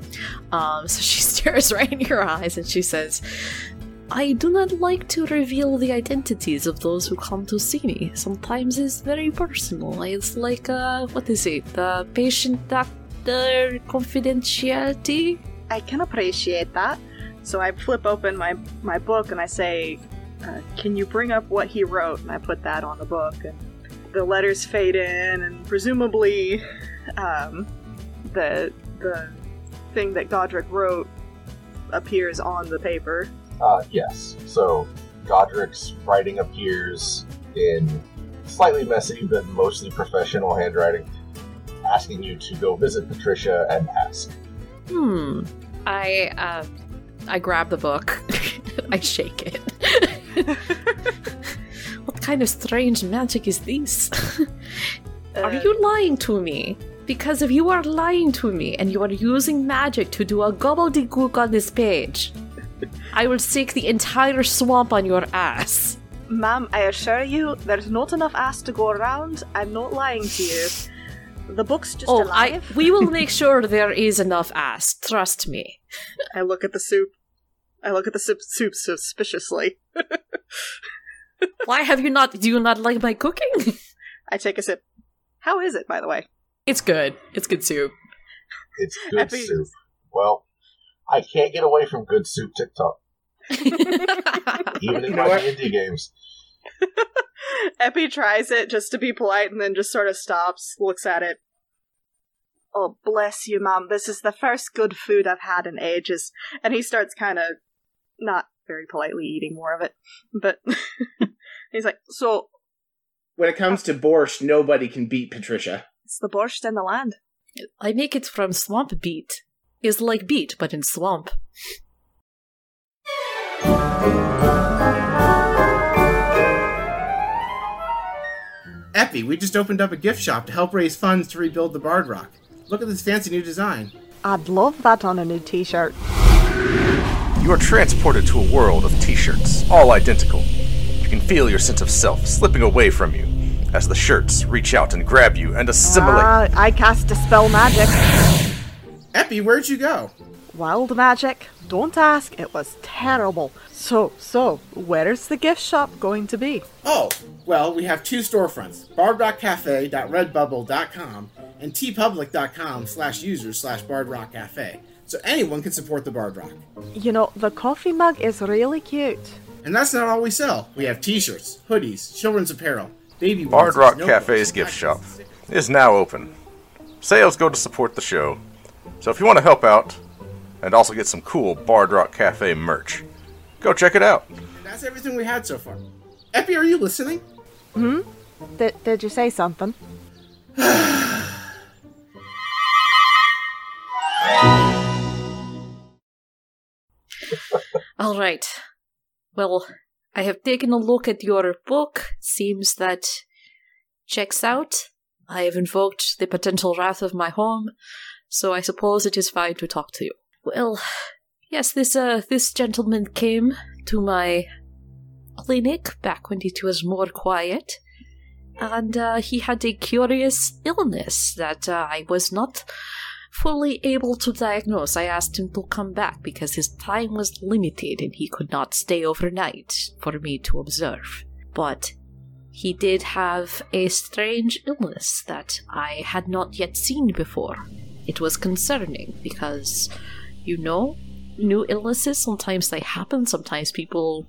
Um, so she stares right in your eyes and she says, I do not like to reveal the identities of those who come to see me. Sometimes it's very personal. It's like, uh, what is it? The patient doctor confidentiality? I can appreciate that. So I flip open my, my book and I say, uh, Can you bring up what he wrote? And I put that on the book. And the letters fade in, and presumably um, the, the thing that Godric wrote appears on the paper. Uh, yes. So Godric's writing appears in slightly messy but mostly professional handwriting, asking you to go visit Patricia and ask. Hmm. I uh I grab the book. I shake it. what kind of strange magic is this? are Uh, you lying to me? Because if you are lying to me and you are using magic to do a gobbledygook on this page, I will stick the entire swamp on your ass. Ma'am, I assure you, there's not enough ass to go around. I'm not lying to you. The book's just oh, I, we will make sure there is enough ass. Trust me. I look at the soup. I look at the soup, soup suspiciously. Why have you not? Do you not like my cooking? I take a sip. How is it, by the way? It's good. It's good soup. It's good Epi- soup. Well, I can't get away from good soup TikTok, even in You my what? D&D games. Epi tries it just to be polite and then just sort of stops, looks at it. Oh, bless you, Mom. This is the first good food I've had in ages. And he starts kind of not very politely eating more of it. But he's like, So, When it comes to borscht, nobody can beat Patricia. it's the borscht in the land. I make it from swamp beet. It's like beet, but in swamp. Epi, we just opened up a gift shop to help raise funds to rebuild the Bard Rock. Look at this fancy new design. I'd love that on a new t shirt. You are transported to a world of t shirts, all identical. You can feel your sense of self slipping away from you as the shirts reach out and grab you and assimilate. Ah, I cast Dispel Magic. Epi, where'd you go? Wild magic. Don't ask, it was terrible. So, so, where's the gift shop going to be? Oh, well, we have two storefronts, bardrockcafe.redbubble.com and teepublic.com slash users slash bardrockcafe. So anyone can support the Bard Rock. You know, the coffee mug is really cute. And that's not all we sell. We have t-shirts, hoodies, children's apparel, baby Bard onesies, Rock Cafe's gift shop is now open. Sales go to support the show. So if you want to help out and also get some cool Bard Rock Cafe merch, go check it out. And that's everything we had so far. Epi, are you listening? Mhm. Did, did you say something? All right. Well, I have taken a look at your book. Seems that checks out. I have invoked the potential wrath of my home, so I suppose it is fine to talk to you. Well, yes, this uh this gentleman came to my clinic back when it was more quiet, and uh, he had a curious illness that uh, I was not fully able to diagnose. I asked him to come back because his time was limited and he could not stay overnight for me to observe. But he did have a strange illness that I had not yet seen before. It was concerning because, you know, new illnesses sometimes they happen, sometimes people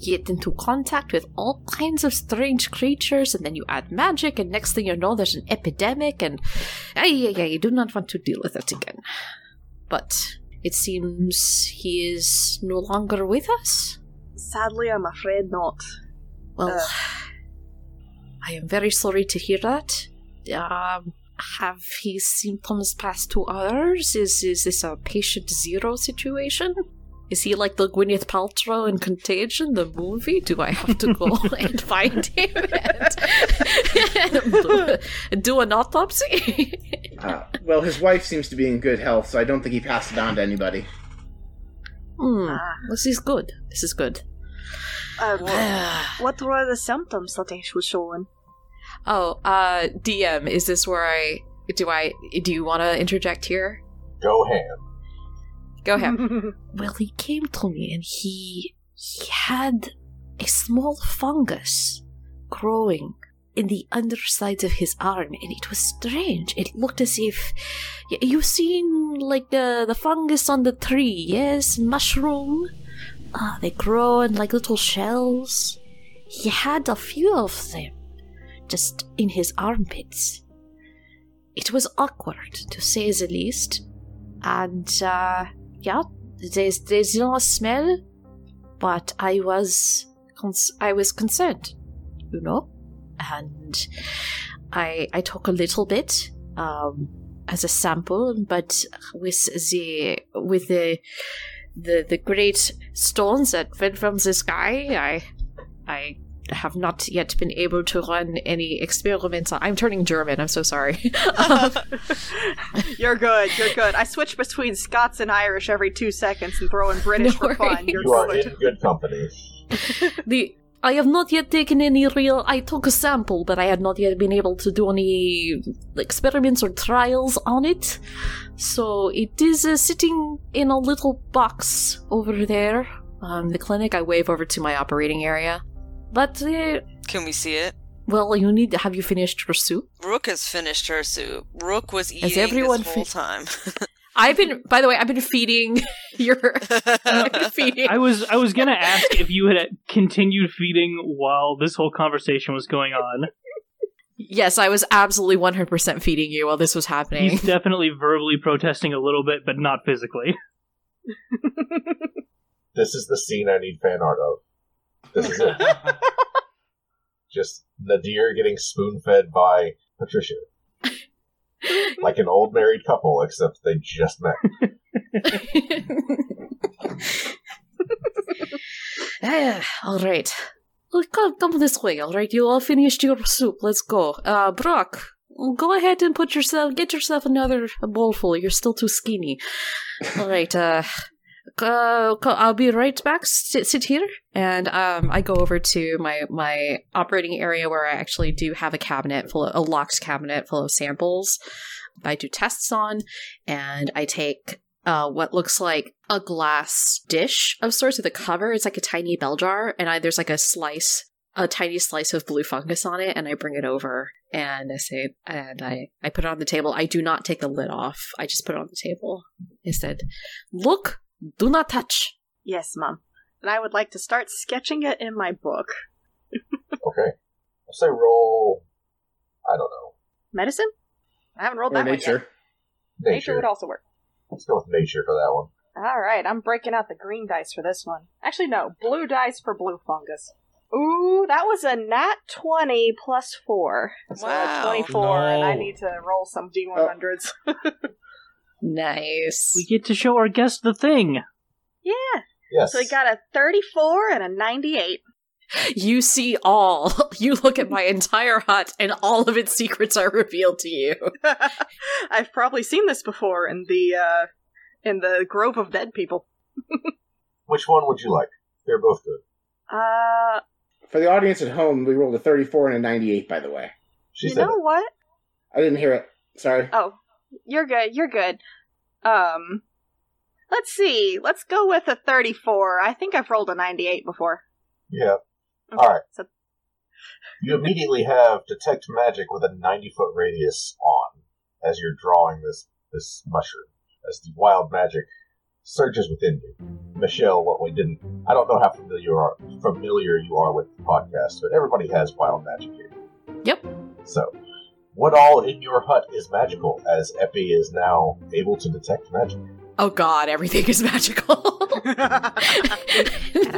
get into contact with all kinds of strange creatures, and then you add magic, and next thing you know, there's an epidemic, and ay, ay, I do not want to deal with it again. But it seems he is no longer with us. Sadly, I'm afraid not. Well, Uh. I am very sorry to hear that. Um, have his symptoms passed to others? Is is this a patient zero situation? Is he like the Gwyneth Paltrow in Contagion, the movie? Do I have to go and find him and, and do, and do an autopsy? Uh, well, his wife seems to be in good health, so I don't think he passed it on to anybody. hmm, Ah. this is good. This is good. Uh, what were the symptoms that he was showing? oh, uh, DM, is this where I do I do you want to interject here? Go ham. Go ahead. Well, he came to me and he he had a small fungus growing in the underside of his arm, and it was strange. It looked as if you've seen like the the fungus on the tree, yes, mushroom. Ah, they grow in like little shells. He had a few of them, just in his armpits. It was awkward, to say the least, and uh, yeah, there's there's no smell, but I was cons- I was concerned, you know, and I I took a little bit um as a sample, but with the with the the the great stones that fell from the sky, I I have not yet been able to run any experiments. I'm turning German. I'm so sorry. Um, you're good. You're good. I switch between Scots and Irish every two seconds and throw in British No for fun. You're You are good. in good company. the I have not yet taken any real. I took a sample, but I had not yet been able to do any experiments or trials on it. So it is uh, sitting in a little box over there. Um, the clinic. I wave over to my operating area. But uh, Can we see it? well, you need. To. Have you finished your soup? Rook has finished her soup. Rook was eating everyone this whole fi- time. I've been. By the way, I've been feeding your. I've been feeding. I was I was gonna ask if you had continued feeding while this whole conversation was going on. Yes, I was absolutely 100% feeding you while this was happening. He's definitely verbally protesting a little bit, but not physically. This is the scene I need fan art of. This is it. Just Nadir getting spoon fed by Patricia. Like an old married couple, except they just met. Ah, all right. Well, Come, come this way, all right? You all finished your soup. Let's go. Uh, Brock, go ahead and put yourself, get yourself another bowlful. You're still too skinny. All right. Uh, uh, I'll be right back. Sit, sit here, and um, I go over to my my operating area where I actually do have a cabinet full of a locked cabinet full of samples. I do tests on, and I take uh, what looks like a glass dish of sorts with a cover. It's like a tiny bell jar, and I, there's like a slice, a tiny slice of blue fungus on it, and I bring it over and I say, and I, I put it on the table. I do not take the lid off. I just put it on the table. I said, "Look, do not touch." Yes, Mom. And I would like to start sketching it in my book. Okay. I'll say roll. I don't know. Medicine? I haven't rolled Or that one nature. yet. Nature Nature. would also work. Let's go with nature for that one. All right, I'm breaking out the green dice for this one. Actually, no, blue dice for blue fungus. Ooh, that was a nat 20 plus 4. So Wow. 24, and I need to roll some D100s. Nice. We get to show our guest the thing. yeah. Yes. So we got a 34 and a 98. You see all. You look at my entire hut, and all of its secrets are revealed to you. I've probably seen this before in the uh in the Grove of Dead People. Which one would you like? They're both good. Uh For the audience at home, we rolled a 34 and a 98, by the way. She you said know what? I didn't hear it. Sorry. Oh, you're good. You're good. Um Let's see. Let's go with a 34. I think I've rolled a 98 before. Yeah. Okay, All right. So You immediately have detect magic with a 90 foot radius on as you're drawing this this mushroom. As the wild magic surges within you. Michelle, what we didn't I don't know how familiar you are familiar you are with the podcast, but everybody has wild magic here. Yep. So what all in your hut is magical, as Epi is now able to detect magic? Oh god, everything is magical.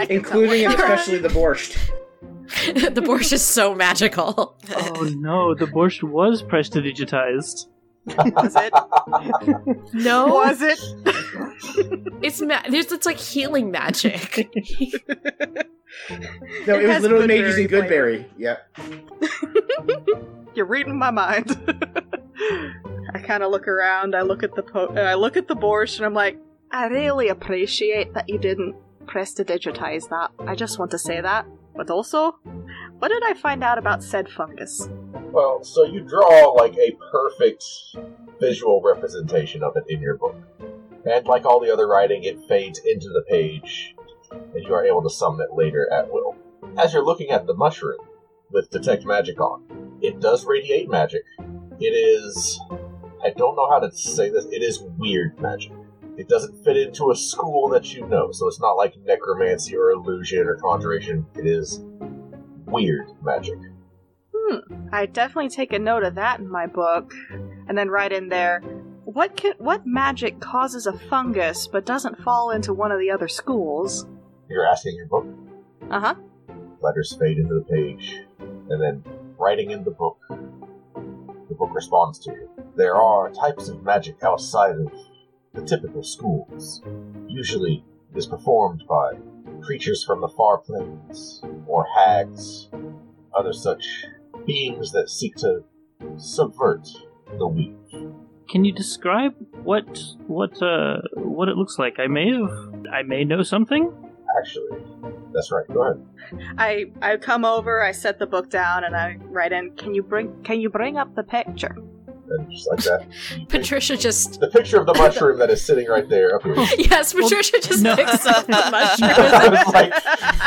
Including and especially the borscht. the borscht is so magical. Oh no, the borscht was prestidigitized. Was it? No, Was it? it's ma- there's it's like healing magic. No, It it, was literally made using. Goodberry. Yep. You're reading my mind. I kind of look around. I look at the po- uh, I look at the borscht, and I'm like, I really appreciate that you didn't prestidigitize that. I just want to say that. But also, what did I find out about said fungus? Well, so you draw like a perfect visual representation of it in your book. And like all the other writing, it fades into the page, and you are able to summon it later at will. As you're looking at the mushroom with Detect Magic on, it does radiate magic. It is. I don't know how to say this. It is weird magic. It doesn't fit into a school that you know, so it's not like necromancy or illusion or conjuration. It is weird magic. Hmm. I definitely take a note of that in my book, and then write in there. What can, what magic causes a fungus but doesn't fall into one of the other schools? You're asking your book. Uh huh. letters fade into the page, and then writing in the book, the book responds to you. There are types of magic outside of the typical schools. Usually, it is performed by creatures from the far planes, or hags, other such beings that seek to subvert the weak. Can you describe what what uh what it looks like? I may have I may know something. Actually, that's right. Go ahead. I I come over, I set the book down, and I write in. Can you bring Can you bring up the picture? And just like that, Patricia just the picture of the mushroom that is sitting right there yes, Patricia just no. picks up the mushroom. It's like,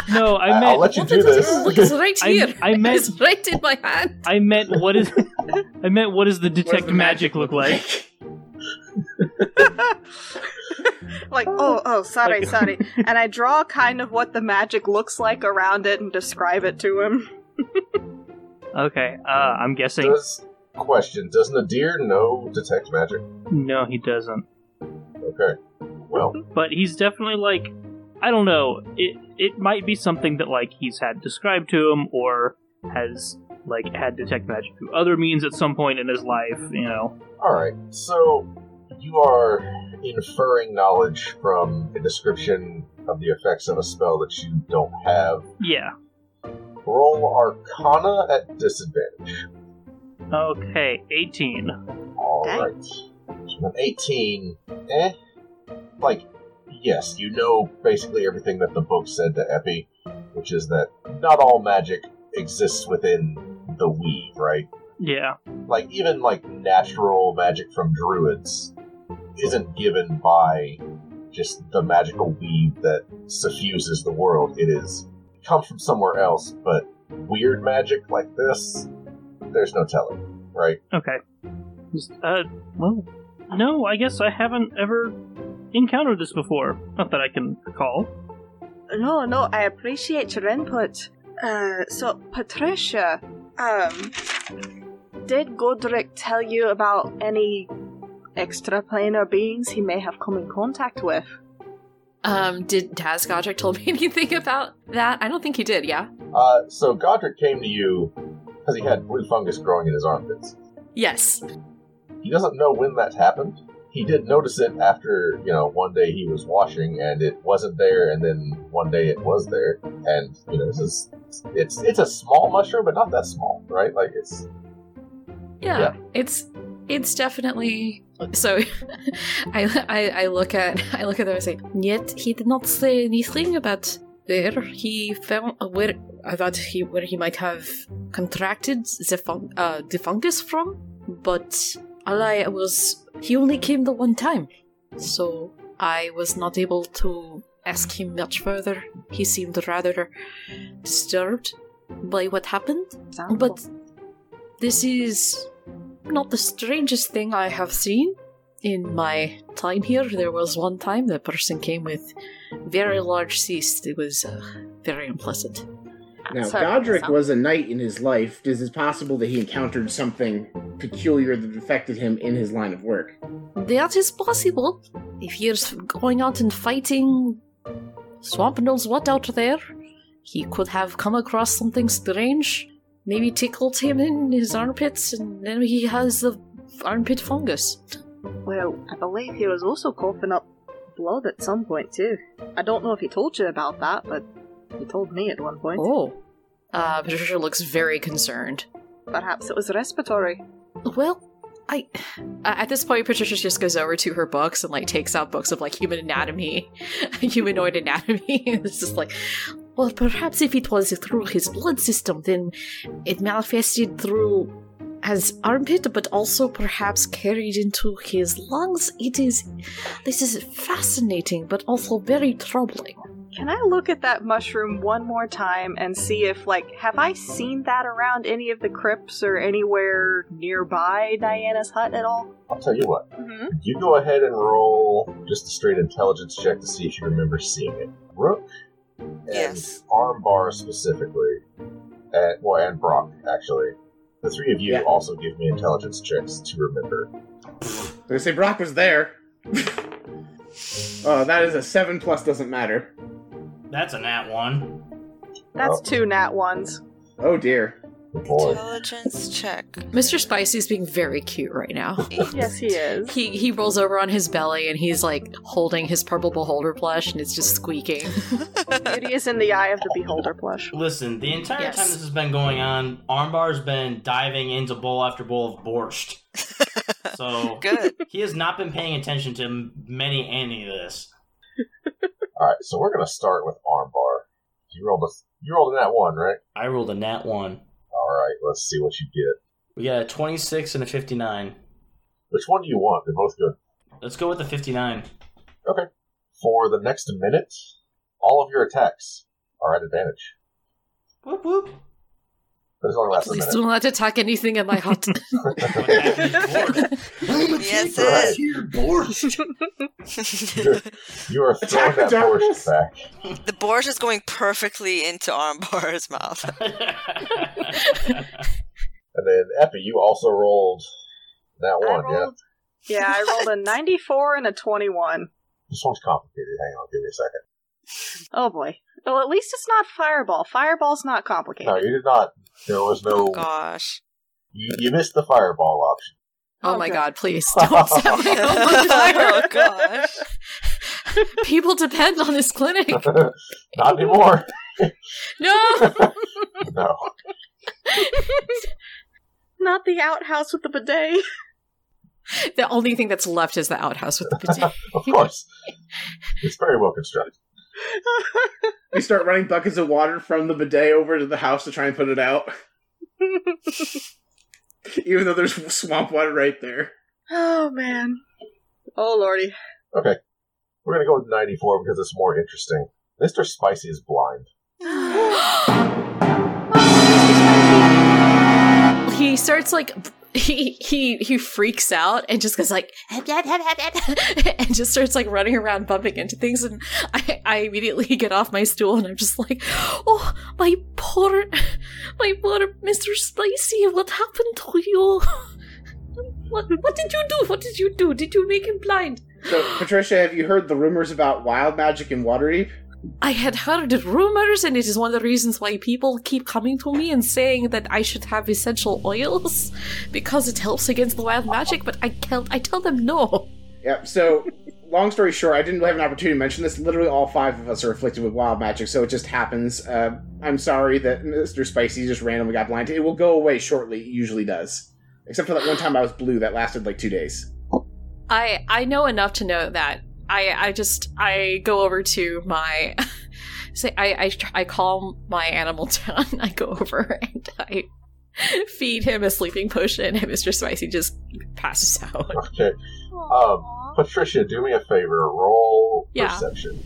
No, I I'll meant let you do this. Look, it's right here. I meant- it's right in my hand. I meant what is I meant what does the detect the magic look like? like, oh, oh, sorry, Like- sorry. And I draw kind of what the magic looks like around it and describe it to him. Okay, uh I'm guessing Does question? Does Nadir know detect magic? no he doesn't. Okay. Well, But he's definitely like I don't know. It it might be something that like he's had described to him or has like had detect magic through other means at some point in his life, you know. all right. So you are inferring knowledge from a description of the effects of a spell that you don't have. Yeah. Roll Arcana at disadvantage. Okay, 18. All Okay. right. So 18. Eh. Like, yes, you know basically everything that the book said to Epi, which is that not all magic exists within the weave, right? Yeah. like even like natural magic from druids isn't given by just the magical weave that suffuses the world it is it comes from somewhere else but weird magic like this there's no telling right Okay. Uh, well, no, I guess I haven't ever encountered this before. Not that I can recall. No, no, I appreciate your input. Uh, so, Patricia, um, did Godric tell you about any extraplanar beings he may have come in contact with? Um, did has Godric told me anything about that? I don't think he did. Yeah. uh, so godric came to you because he had blue fungus growing in his armpits Yes. he doesn't know when that happened he did notice it after you know one day he was washing and it wasn't there, and then one day it was there, and you know this is it's it's a small mushroom, but not that small, right? Like it's Yeah, Yeah. it's it's definitely so. I, I I look at I look at them and say, yet he did not say anything about where he found where I thought he where he might have contracted the fun, uh, the fungus from, but all I was he only came the one time, so I was not able to ask him much further. He seemed rather disturbed by what happened. But this is not the strangest thing I have seen in my time here. There was one time the person came with very large cyst. It was uh, very unpleasant. Now, Sorry, Godric Sam. was a knight in his life. Is it possible that he encountered something peculiar that affected him in his line of work? That is possible. If he's going out and fighting swamp knows what out there, he could have come across something strange. Maybe tickled him in his armpits, and then he has the armpit fungus. Well, I believe he was also coughing up blood at some point too. I don't know if he told you about that, but he told me at one point. Oh. Uh, Patricia looks very concerned. Perhaps it was respiratory. Well, I at this point Patricia just goes over to her books and like takes out books of like human anatomy, humanoid anatomy, it's just like, well, perhaps if it was through his blood system, then it manifested through as armpit, but also perhaps carried into his lungs. It is this is fascinating, but also very troubling. Can I look at that mushroom one more time and see if, like, have I seen that around any of the crypts or anywhere nearby Diana's hut at all? I'll tell you what. Mm-hmm. You go ahead and roll just a straight intelligence check to see if you remember seeing it. Rook and Yes. Armbar specifically, and well, and Brock actually. The three of you Yeah. also give me intelligence checks to remember. They say Brock was there. oh, that is a seven plus. Doesn't matter. That's a nat one. That's Oh. two nat ones. Oh dear. Good boy. Intelligence check. Mr. Spicy is being very cute right now. Yes, he is. He he rolls over on his belly and he's like holding his purple beholder plush and it's just squeaking. Beauty is in the eye of the beholder plush. Listen, the entire Yes. time this has been going on, Armbar's been diving into bowl after bowl of borscht. So Good. he has not been paying attention to many any of this. All right, so we're gonna start with Armbar. You rolled a you rolled a nat one, right? I rolled a nat one. All right, let's see what you get. We got a 26 and a 59. Which one do you want? They're both good. Let's go with the 59. Okay. For the next minute, all of your attacks are at advantage. Whoop whoop. But it's only lasts Please minute. do not let attack anything in my hut. What happened to Gord? I'm a Yes, take it- here, borscht. You are throwing Attack the that darkness. borscht back. the borscht is going perfectly into Armbar's mouth. And then Epi, you also rolled that I one, yeah? yeah, I rolled a 94 and a 21. This one's complicated. Hang on, give me a second. Oh boy. Well, at least it's not Fireball. Fireball's not complicated. No, you did not. There was no. Oh gosh. You, you missed the fireball option. oh, oh my Okay. god, please don't set my home on oh fire. gosh. People depend on this clinic. not anymore. No. No. Not the outhouse with the bidet. the only thing that's left is the outhouse with the bidet. Of course. It's very well constructed. We start running buckets of water from the bidet over to the house to try and put it out. Even though there's swamp water right there. oh man. Oh lordy. Okay. We're going to go with 94 because it's more interesting. Mr. Spicy is blind. he starts like he he he freaks out and just goes like and just starts like running around bumping into things and I, I immediately get off my stool and I'm just like oh my poor my poor Mr. Spicy what happened to you what what did you do what did you do did you make him blind So, Patricia, have you heard the rumors about wild magic in Waterdeep? I had heard rumors, and it is one of the reasons why people keep coming to me and saying that I should have essential oils because it helps against the wild magic. But I tell I tell them no. Yep. So, long story short, I didn't have an opportunity to mention this. Literally, all five of us are afflicted with wild magic, so it just happens. Uh, I'm sorry that Mr. Spicy just randomly got blinded. It will go away shortly. It usually does. Except for that one time I was blue that lasted like two days. I I know enough to know that I I just I go over to my say I I tr- I calm my animal down. I go over and I feed him a sleeping potion, and Mr. Spicy just passes out. Okay. Um, Patricia, do me a favor. Roll Yeah. perception.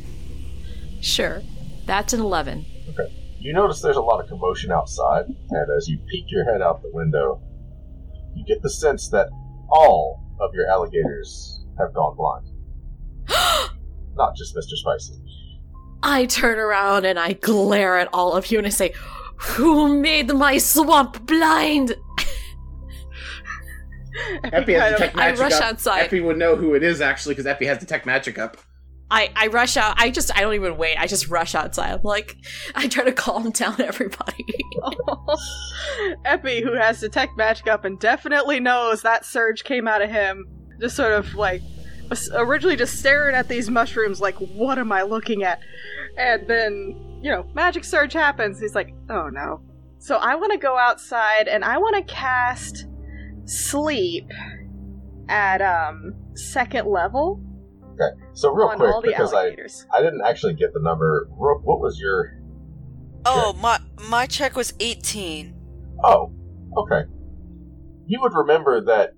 Sure, that's an eleven. Okay, You notice there's a lot of commotion outside, and as you peek your head out the window, you get the sense that all of your alligators have gone blind. Not just Mr. Spicy. I turn around and I glare at all of you and I say, "Who made my swamp blind?" Epi has kind of- detect I rush up. outside. Epi would know who it is actually because Epi has detect magic up. I, I rush out. I just, I don't even wait. I just rush outside. I'm like, I try to calm down everybody. Epi, who has detect magic up and definitely knows that surge came out of him, just sort of like was originally just staring at these mushrooms, like, what am I looking at? And then, you know, magic surge happens. He's like, oh no. So I want to go outside and I want to cast sleep at um second level Okay. So real on quick, all the because I. I didn't actually get the number. Rook, what was your? Oh, my my check was 18. Oh, okay. You would remember that.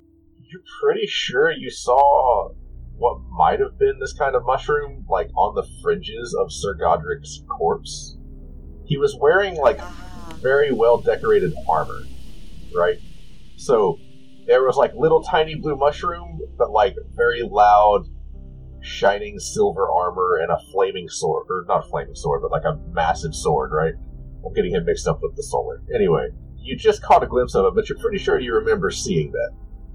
You're pretty sure you saw what might have been this kind of mushroom, like on the fringes of Sir Godric's corpse. He was wearing like very well decorated armor, right? So there was like little tiny blue mushroom, but like very loud, shining silver armor and a flaming sword, or not a flaming sword, but like a massive sword, right? I'm getting him mixed up with the solar. Anyway, you just caught a glimpse of it, but you're pretty sure you remember seeing that.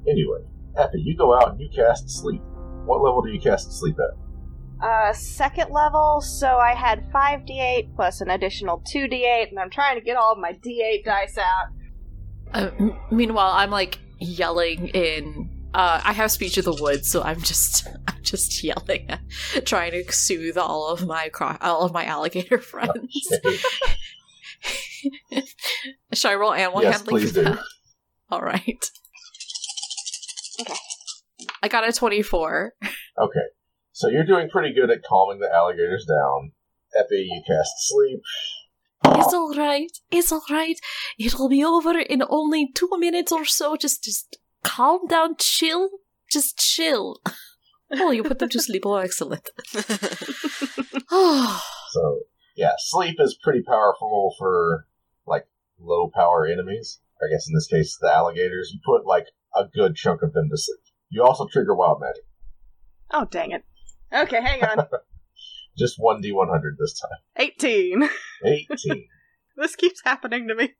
Anyway, Epi, you go out and you cast sleep. What level do you cast sleep at? Uh, second level, so I had 5d8 plus an additional 2d8, and I'm trying to get all of my d8 dice out. Uh, m- meanwhile, I'm like yelling in. Uh, I have speech of the woods, so I'm just, I'm just yelling, trying to soothe all of my cro- all of my alligator friends. Should I roll animal yes, handling? please for do. that? All right. Okay. I got a twenty-four. Okay. So you're doing pretty good at calming the alligators down. Epi, you cast sleep. It's all right. It's all right. It'll be over in only two minutes or so. Just, just calm down, chill. Just chill. Oh, you put them to sleep. Oh, excellent. So yeah, sleep is pretty powerful for like low power enemies. I guess in this case the alligators. You put like a good chunk of them to sleep. You also trigger wild magic. Oh, dang it. Okay, hang on. Just one D one hundred this time. 18. Eighteen. this keeps happening to me.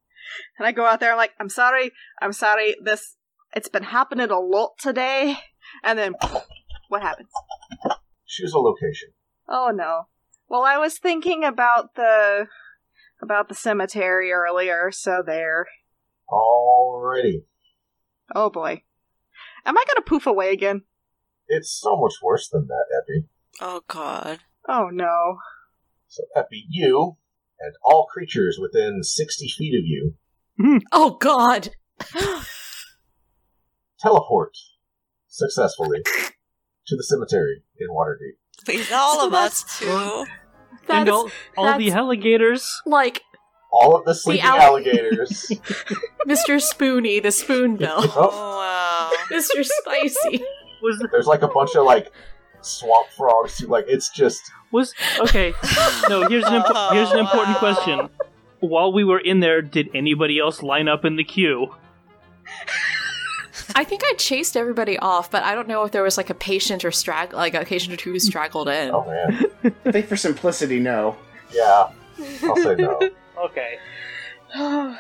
And I go out there, I'm like, I'm sorry, I'm sorry, this, it's been happening a lot today. And then, what happens? Choose a location. Oh no. Well, I was thinking about the, about the cemetery earlier, so there. Alrighty. Oh boy. Am I gonna poof away again? It's so much worse than that, Epi. oh god. Oh no. So Epi, you and all creatures within sixty feet of you hmm. oh God. teleport successfully to the cemetery in Waterdeep. Please, all of us too. and That's all, all the alligators. like All of the sleeping al- alligators. Mr. Spoony, the spoonbill. oh, Oh wow. Mr. Spicy. Was there's like a bunch of like swamp frogs. Too. Like it's just was okay. No, here's an impo- here's an important Wow. question. While we were in there, did anybody else line up in the queue? I think I chased everybody off, but I don't know if there was like a patient or strag like a patient or two who straggled in. oh man, I think for simplicity, no. yeah. I'll say no. Okay.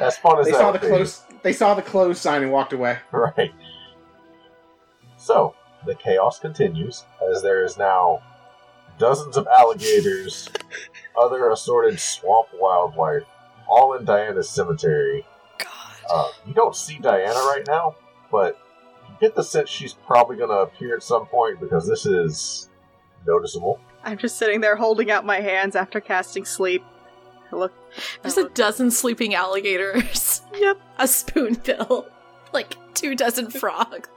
As fun as They that saw the be. close. They saw the close sign and walked away. Right. So, the chaos continues as there is now dozens of alligators, other assorted swamp wildlife, all in Diana's cemetery. God. Uh, you don't see Diana right now, but you get the sense she's probably going to appear at some point because this is noticeable. I'm just sitting there holding out my hands after casting sleep. I look. There's a dozen sleeping alligators. Yep. A spoonbill. Like two dozen frogs.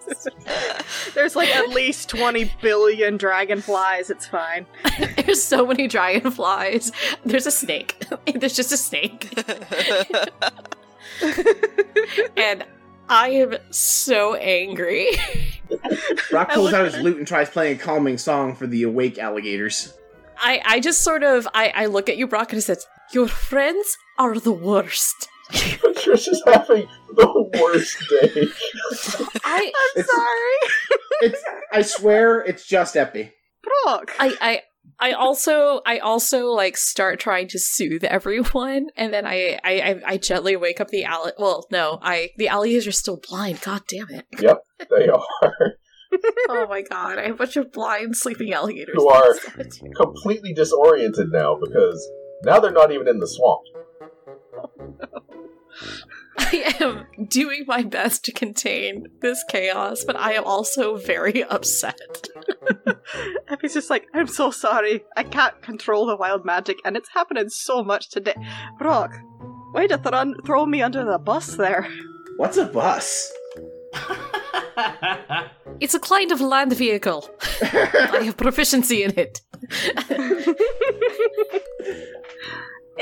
There's like at least 20 billion dragonflies. It's fine. There's so many dragonflies. There's a snake. There's just a snake. and I am so angry. Brock pulls out his lute and tries playing a calming song for the awake alligators. I, I just sort of I, I look at you, Brock, and I said, Your friends are the worst. Trish is having the worst day. I I'm It's- sorry. It's, I swear, it's just Epi. Brooke. I, I I also I also like start trying to soothe everyone, and then I I, I, I gently wake up the alli. Well, no, I the alligators are still blind. God damn it! Yep, they are. Oh my god, I have a bunch of blind sleeping alligators. Who are completely disoriented now because now they're not even in the swamp. I am doing my best to contain this chaos, but I am also very upset. Epi's just like, I'm so sorry. I can't control the wild magic, and it's happening so much today. Brock, way to thro- throw me under the bus there. What's a bus? It's a kind of land vehicle. I have proficiency in it.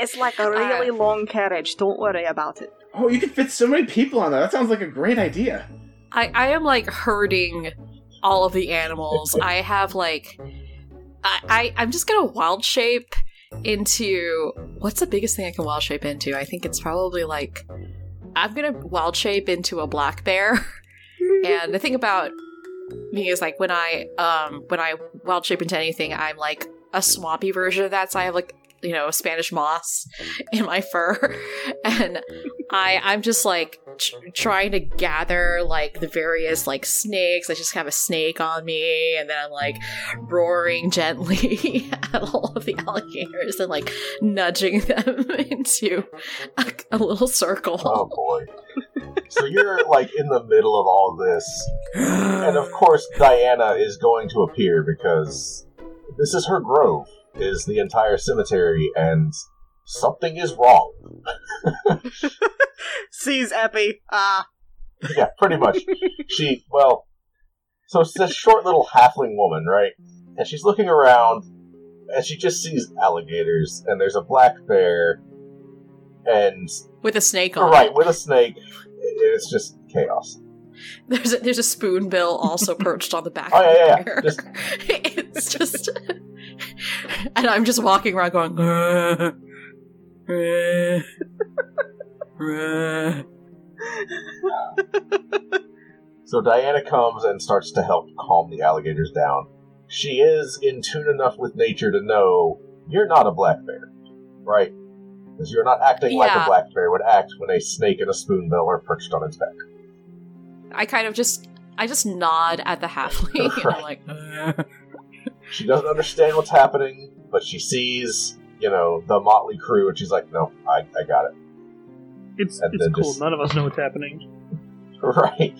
It's like a really long carriage. Don't worry about it. Oh, you can fit so many people on that. That sounds like a great idea. I, I am like herding all of the animals. I have like I, I I'm just gonna wild shape into what's the biggest thing I can wild shape into? I think it's probably like I'm gonna wild shape into a black bear. and the thing about me is like when I um when I wild shape into anything, I'm like a swampy version of that. So I have like you know Spanish moss in my fur, and I I'm just like tr- trying to gather like the various like snakes. I just have a snake on me, and then I'm like roaring gently at all of the alligators and like nudging them into a, a little circle. Oh boy. So you're like in the middle of all this, and of course Diana is going to appear because this is her grove, is the entire cemetery, and something is wrong. Sees Epi. Ah. Yeah, pretty much. she well, so it's this short little halfling woman, right? And she's looking around, and she just sees alligators, and there's a black bear, and with a snake on. right it. with a snake. It's just chaos. There's a, there's a spoonbill also perched on the back. Oh of yeah, yeah, the yeah. Just it's just, and I'm just walking around going. So Diana comes and starts to help calm the alligators down. She is in tune enough with nature to know you're not a black bear, right? Because you're not acting like a black bear would act when a snake and a spoonbill are perched on its back. I kind of just I just nod at the halfling and I'm like. She doesn't understand what's happening, but she sees, you know, the motley crew, and she's like, "No, I, I got it." It's And it's cool. just- None of us know what's happening. Right?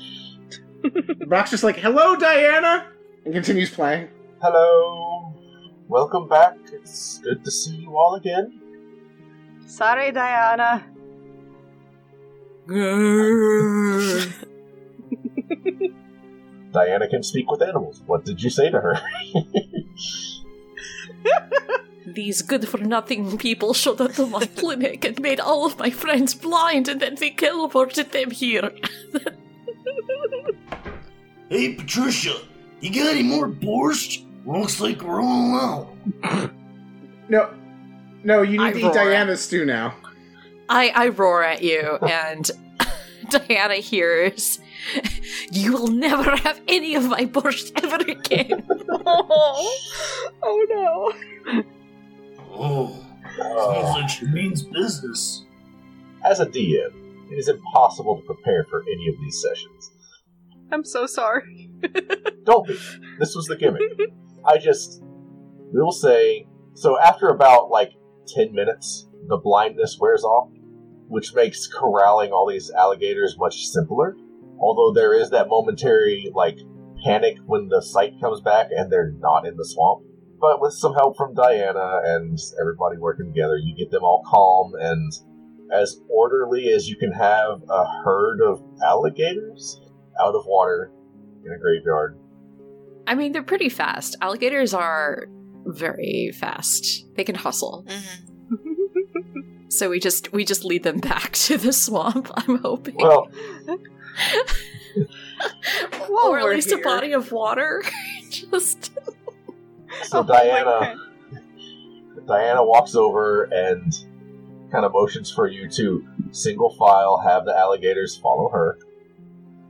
Brock's just like, "Hello, Diana," and continues playing. Hello, welcome back. It's good to see you all again. Sorry, Diana. Diana can speak with animals. What did you say to her? These good for nothing people showed up to my clinic and made all of my friends blind, and then they teleported them here. Hey, Patricia, you got any more borscht? Looks like we're all out. No, no, you need I to eat. Diana's stew now. I, I roar at you, and Diana hears, You will never have any of my borscht ever again. Oh, oh no. Oh, sounds like she means business. as a DM, it is impossible to prepare for any of these sessions. I'm so sorry. Don't be. This was the gimmick. I just we will say so after about like ten minutes, the blindness wears off, which makes corralling all these alligators much simpler. Although there is that momentary like panic when the sight comes back and they're not in the swamp. But with some help from Diana and everybody working together, you get them all calm and as orderly as you can have a herd of alligators out of water in a graveyard. I mean, they're pretty fast. Alligators are very fast. They can hustle. hmm So we just we just lead them back to the swamp. I'm hoping, Well, While or at we're least a body of water. just so Oh Diana Diana walks over and kind of motions for you to single file have the alligators follow her.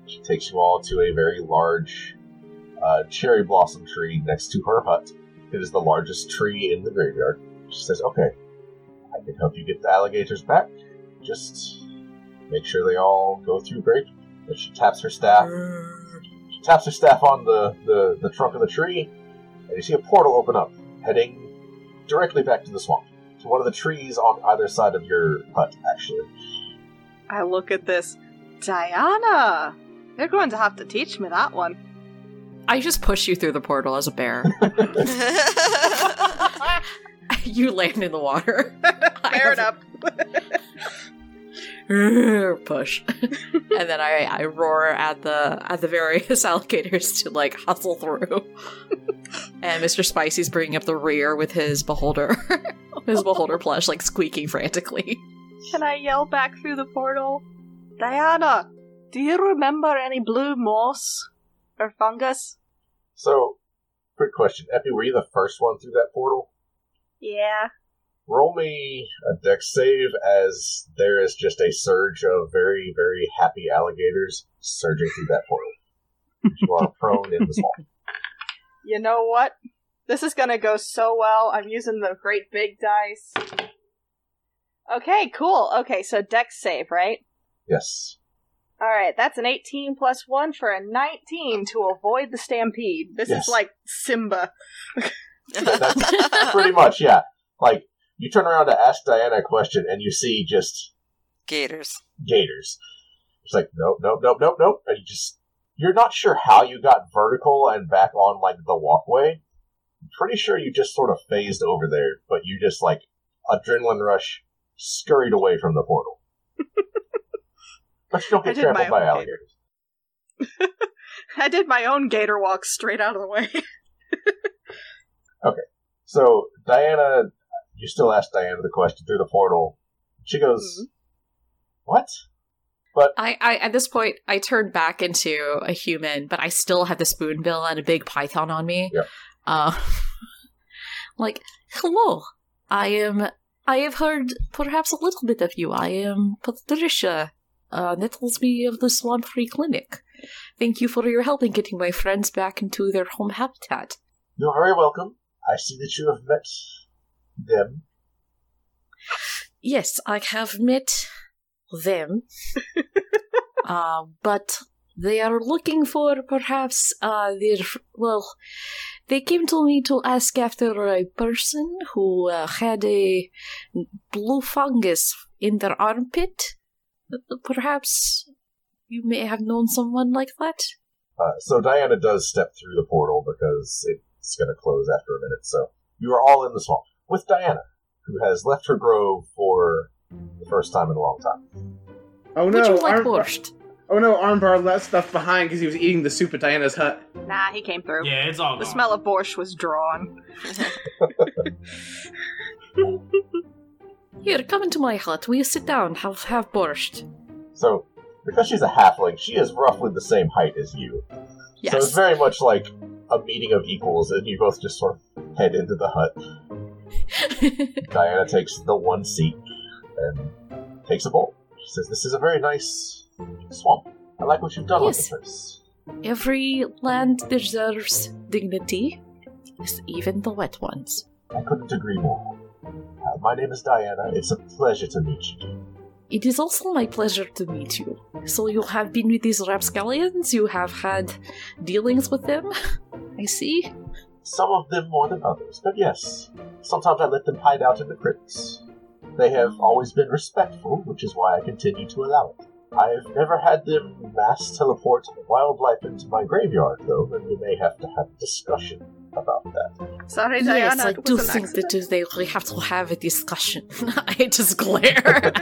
She takes you all to a very large uh, cherry blossom tree next to her hut. It is the largest tree in the graveyard. She says, Okay, I can help you get the alligators back. Just make sure they all go through great. And she taps her staff. She taps her staff on the, the, the trunk of the tree, and you see a portal open up, heading directly back to the swamp. To one of the trees on either side of your hut, actually. I look at this. Diana! You're going to have to teach me that one. I just push you through the portal as a bear. you land in the water. Fair enough. push and then I, I roar at the at the various alligators to like hustle through and mr spicy's bringing up the rear with his beholder his beholder plush like squeaking frantically Can I yell back through the portal? Diana, do you remember any blue moss or fungus? So, quick question. Epi, were you the first one through that portal? Yeah. Roll me a dex save as there is just a surge of very, very happy alligators surging through that portal. you are prone in the swamp. You know what? This is gonna go so well. I'm using the great big dice. Okay, cool. Okay, so dex save, right? Yes. Alright, that's an 18 plus 1 for a 19 to avoid the stampede. This Yes. is like Simba. That's pretty much, yeah. Like, you turn around to ask Diana a question and you see just Gators. gators. It's like, nope, nope, nope, nope, nope. And you just, you're not sure how you got vertical and back on, like, the walkway. I'm pretty sure you just sort of phased over there, but you just, like, adrenaline rush, scurried away from the portal. but you don't get trampled by alligators. I did my own gator walk straight out of the way. Okay. So, Diana, you still ask Diana the question through the portal. She goes, What? I, I at this point i turned back into a human but i still have the spoonbill and a big python on me Yeah. uh like hello i am i have heard perhaps a little bit of you i am patricia uh nettlesby of the swamp free clinic thank you for your help in getting my friends back into their home habitat You're very welcome. I see that you have met them. Yes, I have met them. uh, but they are looking for perhaps uh, their. Well, they came to me to ask after a person who uh, had a blue fungus in their armpit. Perhaps you may have known someone like that. Uh, so Diana does step through the portal because it's going to close after a minute. So you are all in the swamp with Diana, who has left her grove for the first time in a long time. Oh Would no, you like Arm- borscht? oh no, Armbar left stuff behind because he was eating the soup at Diana's hut. Nah, he came through. Yeah, it's all The gone. smell of borscht was drawn. Here, come into my hut. Will you sit down? Have have borscht. So because she's a halfling, she is roughly the same height as you. Yes. So it's very much like a meeting of equals, and you both just sort of head into the hut. Diana takes the one seat and takes a bowl. She says, "This is a very nice swamp. I like what you've done Yes. with the place." Every land deserves dignity, even the wet ones. I couldn't agree more. Uh, my name is Diana. It's a pleasure to meet you. It is also my pleasure to meet you. So you have been with these rapscallions? You have had dealings with them? I see. Some of them more than others, but yes, sometimes I let them hide out in the crypts. They have always been respectful, which is why I continue to allow it. I've never had them mass teleport wildlife into my graveyard, though, and we may have to have a discussion about that. Sorry, yes, Diana. I it do was an think accident. that they we have to have a discussion. I just glare.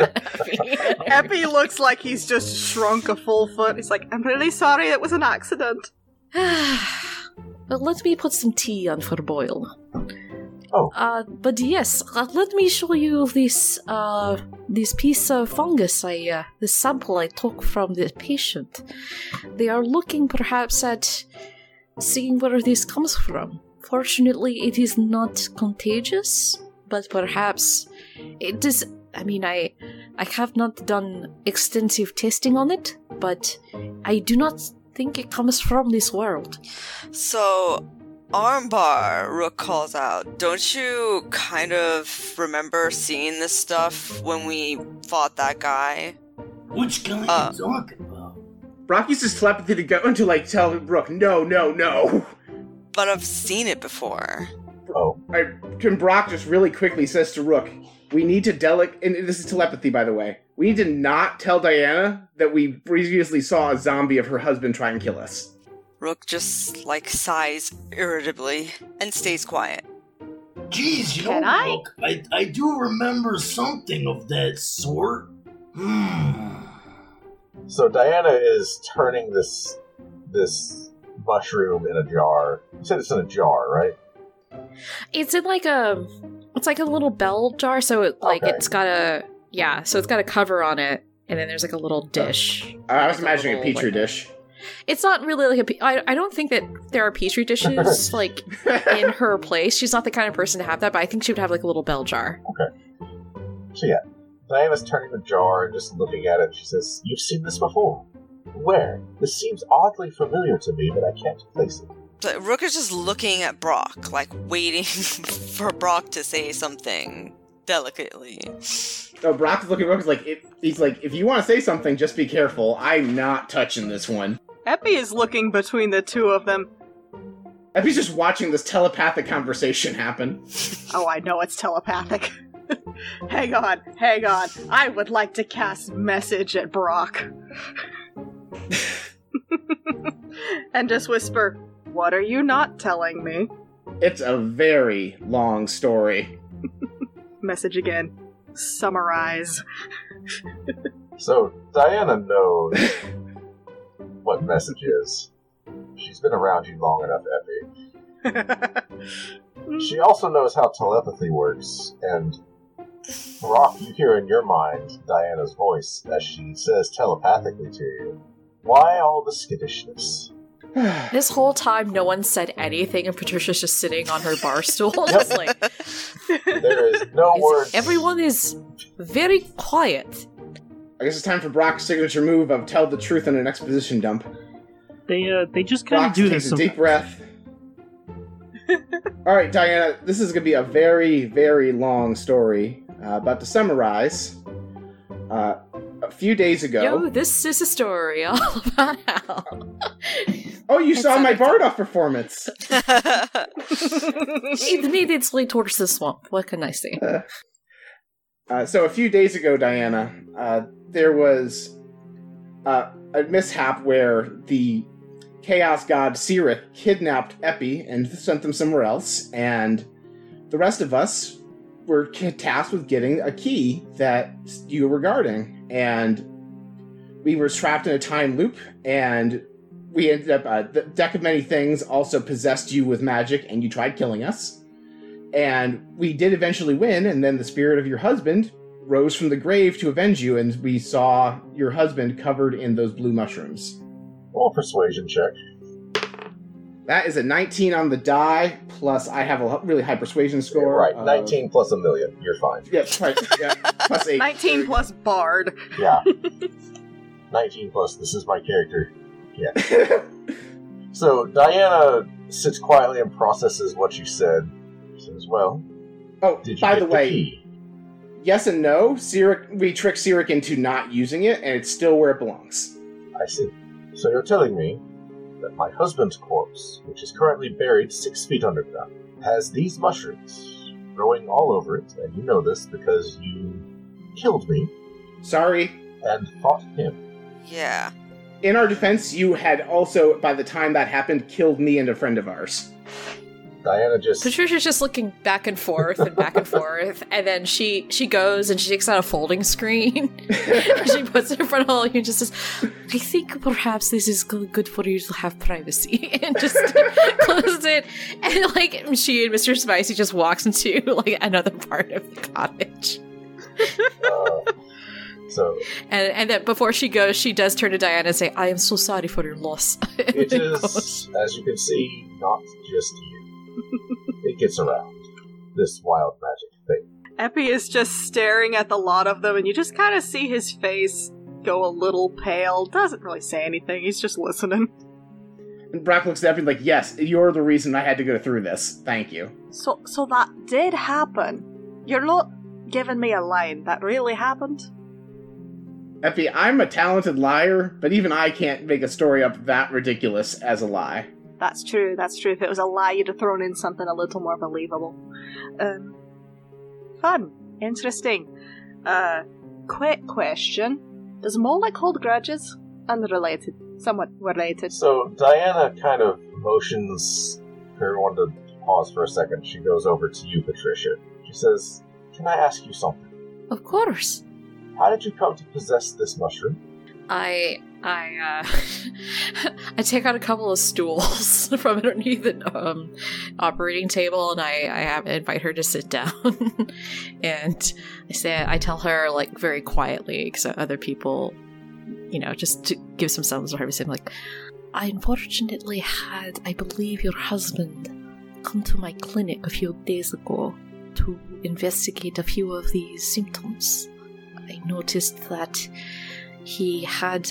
Epi looks like he's just shrunk a full foot. He's like, I'm really sorry, it was an accident. Let me put some tea on for boil. Oh. Uh, but yes, uh, let me show you this uh this piece of fungus I uh, this sample I took from the patient. They are looking perhaps at seeing where this comes from. Fortunately, it is not contagious, but perhaps it is. I mean, I I have not done extensive testing on it, but I do not think it comes from this world. So, Armbar, Rook calls out. Don't you kind of remember seeing this stuff when we fought that guy? Which guy Uh. you talking about? Brock uses telepathy to go and to like tell Rook, no, no, no. But I've seen it before. Oh, I, and Brock just really quickly says to Rook, we need to delic and this is telepathy by the way. We need to not tell Diana that we previously saw a zombie of her husband try and kill us. Rook just like sighs irritably and stays quiet. Jeez, you Can know, I? look, I, I do remember something of that sort. Hmm. so Diana is turning this this mushroom in a jar. You said it's in a jar, right? It's in like a it's like a little bell jar, so it like Okay. it's got a yeah, so it's got a cover on it, and then there's like a little dish. I was Like a imagining a little, petri like- dish. It's not really like a. pe- I, I don't think that there are petri dishes like in her place. She's not the kind of person to have that, but I think she would have like a little bell jar. Okay. So yeah, Diana's turning the jar and just looking at it. She says, "You've seen this before. Where? This seems oddly familiar to me, but I can't place it." So Rook is just looking at Brock, like waiting for Brock to say something delicately. So Brock's looking at Rook like if, he's like, if you want to say something, just be careful. I'm not touching this one. Epi is looking between the two of them. Epi's just watching this telepathic conversation happen. Oh, I know it's telepathic. hang on, hang on. I would like to cast message at Brock. and just whisper, What are you not telling me? It's a very long story. Message again. Summarize. So Diana knows what message is. She's been around you long enough, Effie. She also knows how telepathy works, and Rock, you hear in your mind Diana's voice as she says telepathically to you, Why all the skittishness? This whole time, no one said anything, and Patricia's just sitting on her bar stool, just like There is no is- words. everyone is very quiet. I guess it's time for Brock's signature move of tell the truth in an exposition dump. They uh, they just kind of Brock do takes this. a deep breath. All right, Diana, this is going to be a very, very long story. Uh, but to summarize, uh, a few days ago. Yo, this is a story all about how. Oh, you It's saw my not- it's Bardoff performance. it made its way towards the swamp. What can I say? Uh, so a few days ago, Diana, uh, there was uh, a mishap where the chaos god Sirith kidnapped Epi and sent them somewhere else, and the rest of us were tasked with getting a key that you were guarding, and we were trapped in a time loop, and we ended up uh, the deck of many things also possessed you with magic, and you tried killing us and we did eventually win and then the spirit of your husband rose from the grave to avenge you and we saw your husband covered in those blue mushrooms Roll persuasion check. that is a 19 on the die plus i have a really high persuasion score right, of- 19 plus a million. You're fine. yeah, right, yeah plus 8 19 plus Bard. Yeah. 19 plus, this is my character. So Diana sits quietly and processes what you said. She says, Well, oh did you by get the way key? yes and no Sirik, we tricked Sirik into not using it and it's still where it belongs I see. So you're telling me that my husband's corpse, which is currently buried six feet underground, has these mushrooms growing all over it, and you know this because you killed me sorry and fought him. Yeah. In our defense, you had also, by the time that happened, killed me and a friend of ours. Diana just Patricia's just looking back and forth and back and forth, and then she she goes and she takes out a folding screen. she puts it in front of all you and just says, "I think perhaps this is good for you to have privacy," and just closes it. And like she and Mister Spicy just walks into like another part of the cottage. uh, so And and then before she goes, she does turn to Diana and say, "I am so sorry for your loss." And it then is, as you can see, not just you. it gets around this wild magic thing. Epi is just staring at the lot of them, and you just kind of see his face go a little pale. Doesn't really say anything. He's just listening. And Brock looks at me like, yes, you're the reason I had to go through this. Thank you. So, so that did happen. You're not giving me a line. That really happened. Effie, I'm a talented liar, but even I can't make a story up that ridiculous as a lie. That's true. That's true. If it was a lie, you'd have thrown in something a little more believable. Um, fun, interesting. Uh, quick question: Does Molek hold grudges? Unrelated, somewhat related. So Diana kind of motions for everyone to pause for a second. She goes over to you, Patricia. She says, Can I ask you something? Of course. How did you come to possess this mushroom? I I uh I take out a couple of stools from underneath the um, operating table and I I invite her to sit down and I say I tell her like very quietly because other people you know just to give some sounds of her saying like I unfortunately had I believe your husband come to my clinic a few days ago to investigate a few of these symptoms. I noticed that he had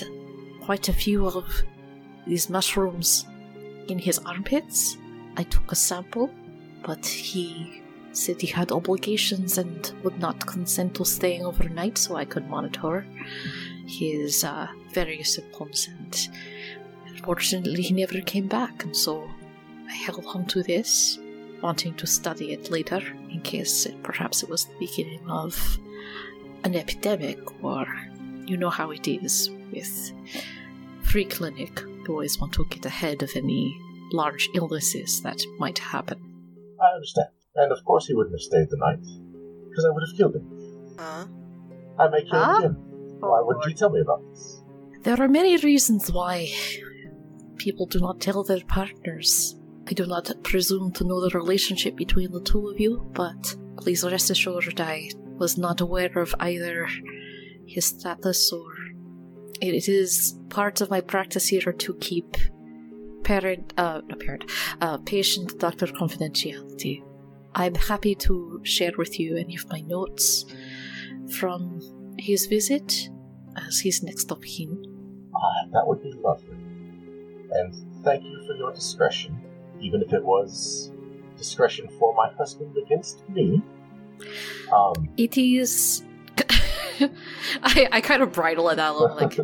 quite a few of these mushrooms in his armpits. I took a sample, but he said he had obligations and would not consent to staying overnight, so I could monitor his uh, various symptoms. And unfortunately, he never came back, and so I held on to this, wanting to study it later in case it, perhaps it was the beginning of an epidemic or you know how it is with free clinic. You always want to get ahead of any large illnesses that might happen. I understand. And of course he wouldn't have stayed the night. Because I would have killed him. Huh? I may kill Huh? him. Why wouldn't you tell me about this? There are many reasons why people do not tell their partners. I do not presume to know the relationship between the two of you, but please rest assured I was not aware of either his status or it is part of my practice here to keep parent uh not parent uh patient doctor confidentiality. I'm happy to share with you any of my notes from his visit as he's next of kin. Ah, that would be lovely. And thank you for your discretion, even if it was discretion for my husband against me. Um, It is. I, I kind of bridle at that a little. Like,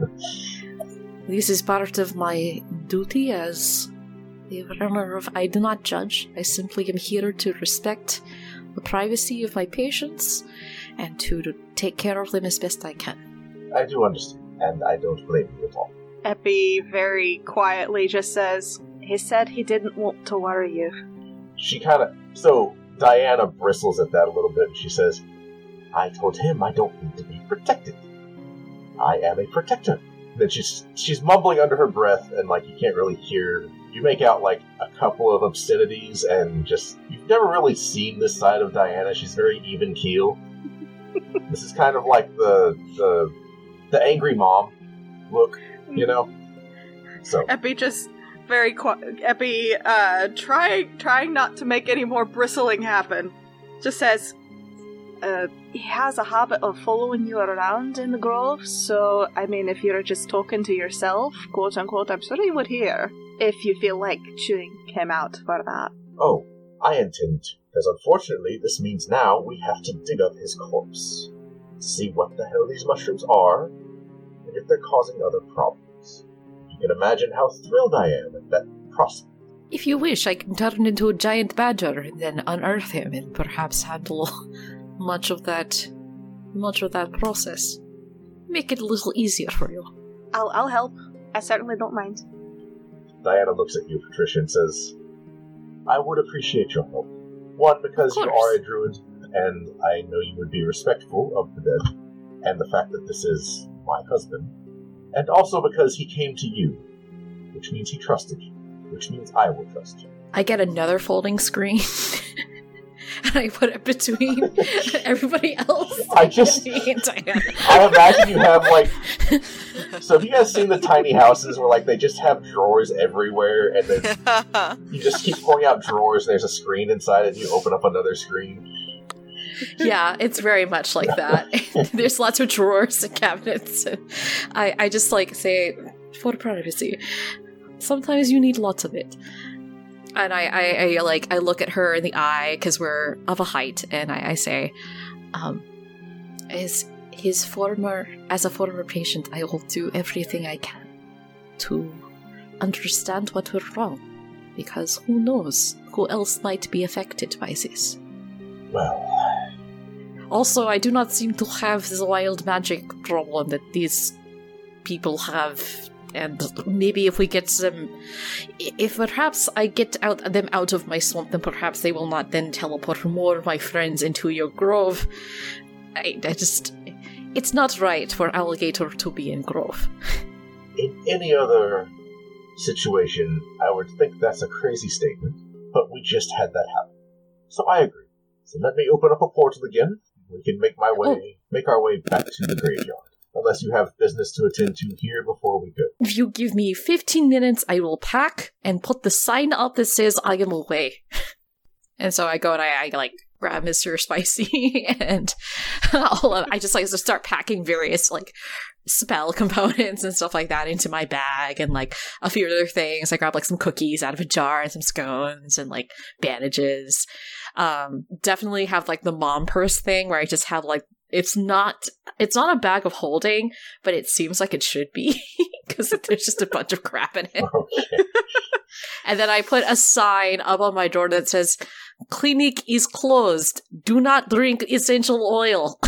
this is part of my duty as the runner of. I do not judge. I simply am here to respect the privacy of my patients and to, to take care of them as best I can. I do understand, and I don't blame you at all. Epi very quietly just says, He said he didn't want to worry you. She kind of. So, Diana bristles at that a little bit, and she says, I told him I don't need to be protected. I am a protector. Then she's she's mumbling under her breath, and like you can't really hear. You make out like a couple of obscenities, and just you've never really seen this side of Diana. She's very even keel. this is kind of like the the the angry mom look, you know. So Epi just very quiet. Epi, uh, trying trying not to make any more bristling happen, just says, uh, he has a habit of following you around in the grove. So, I mean, if you're just talking to yourself, quote unquote, I'm sure he would hear. If you feel like chewing him out for that. Oh, I intend to, because unfortunately this means now we have to dig up his corpse. See what the hell these mushrooms are, and if they're causing other problems. You can imagine how thrilled I am at that prospect. If you wish, I can turn into a giant badger and then unearth him and perhaps handle much of that much of that process. Make it a little easier for you. I'll I'll help. I certainly don't mind. Diana looks at you, Patricia, and says, I would appreciate your help. One, because you are a druid, and I know you would be respectful of the dead, and the fact that this is my husband. And also because he came to you, which means he trusted you, which means I will trust you. I get another folding screen. and I put it between everybody else. I just- and me and Diana. I imagine you have, like, so have you guys seen the tiny houses where, like, they just have drawers everywhere, and then you just keep pulling out drawers, and there's a screen inside, and you open up another screen? Yeah, it's very much like that. There's lots of drawers and cabinets. And I, I just like say, for privacy, sometimes you need lots of it. And I, I, I like, I look at her in the eye because we're of a height, and I, I say, um, as his former, as a former patient, I will do everything I can to understand what went wrong, because who knows who else might be affected by this. Well, Also, I do not seem to have the wild magic problem that these people have. And maybe if we get them, if perhaps I get out them out of my swamp, then perhaps they will not then teleport more of my friends into your grove. I, I just, it's not right for alligator to be in grove. in any other situation, I would think that's a crazy statement, but we just had that happen. So I agree. So let me open up a portal again. We can make my oh. way, make our way back to the graveyard. Unless you have business to attend to here before we go. If you give me 15 minutes, I will pack and put the sign up that says I am away. And so I go and I, I like grab Mr. Spicy and all of, I just like to start packing various like spell components and stuff like that into my bag and like a few other things. I grab like some cookies out of a jar and some scones and like bandages. Um, definitely have like the mom purse thing where I just have like it's not it's not a bag of holding, but it seems like it should be because there's just a bunch of crap in it. Okay. And then I put a sign up on my door that says, "Clinic is closed. Do not drink essential oil."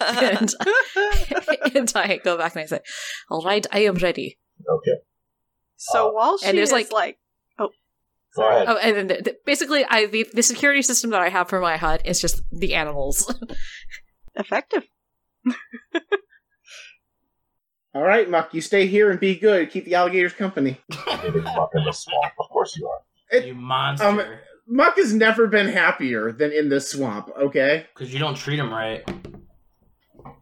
and, and I go back and I say, "All right, I am ready." okay. So Uh, while she and there's, is like- like, Go ahead. Oh, and then the, the- basically, I the, the security system that I have for my hut is just the animals. Effective. All right, Muck, you stay here and be good. Keep the alligators company. Muck in the swamp. Of course you are. It- You monster. Um, Muck has never been happier than in this swamp. Okay. Because you don't treat him right. You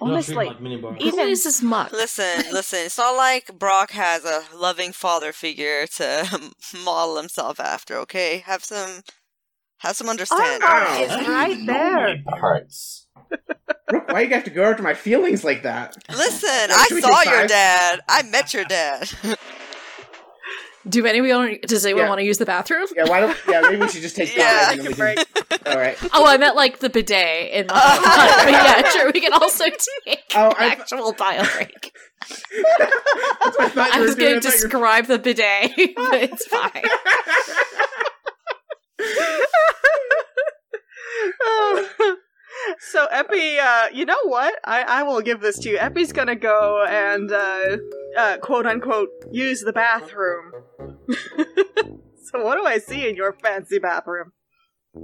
Honestly, don't treat him like mini bar. Even- Who is this muck? Listen, listen. It's not like Brock has a loving father figure to model himself after. Okay, have some, have some understanding. Ow. It's right there. Alright. Rook, why you have to go after my feelings like that? Listen, I saw your dad. I met your dad. Do anyone does anyone Yeah. want to use the bathroom? Yeah, why don't? Yeah, maybe we should just take Yeah, five. and then All right. Oh, I meant like the bidet in the. hut. But yeah, sure. We can also take Oh, an I- actual bio break. I I was going to I thought you were- describe the bidet, but it's fine. so Epi, uh, you know what? I, I will give this to you. Epi's gonna go and uh, uh, quote unquote use the bathroom. so what do I see in your fancy bathroom?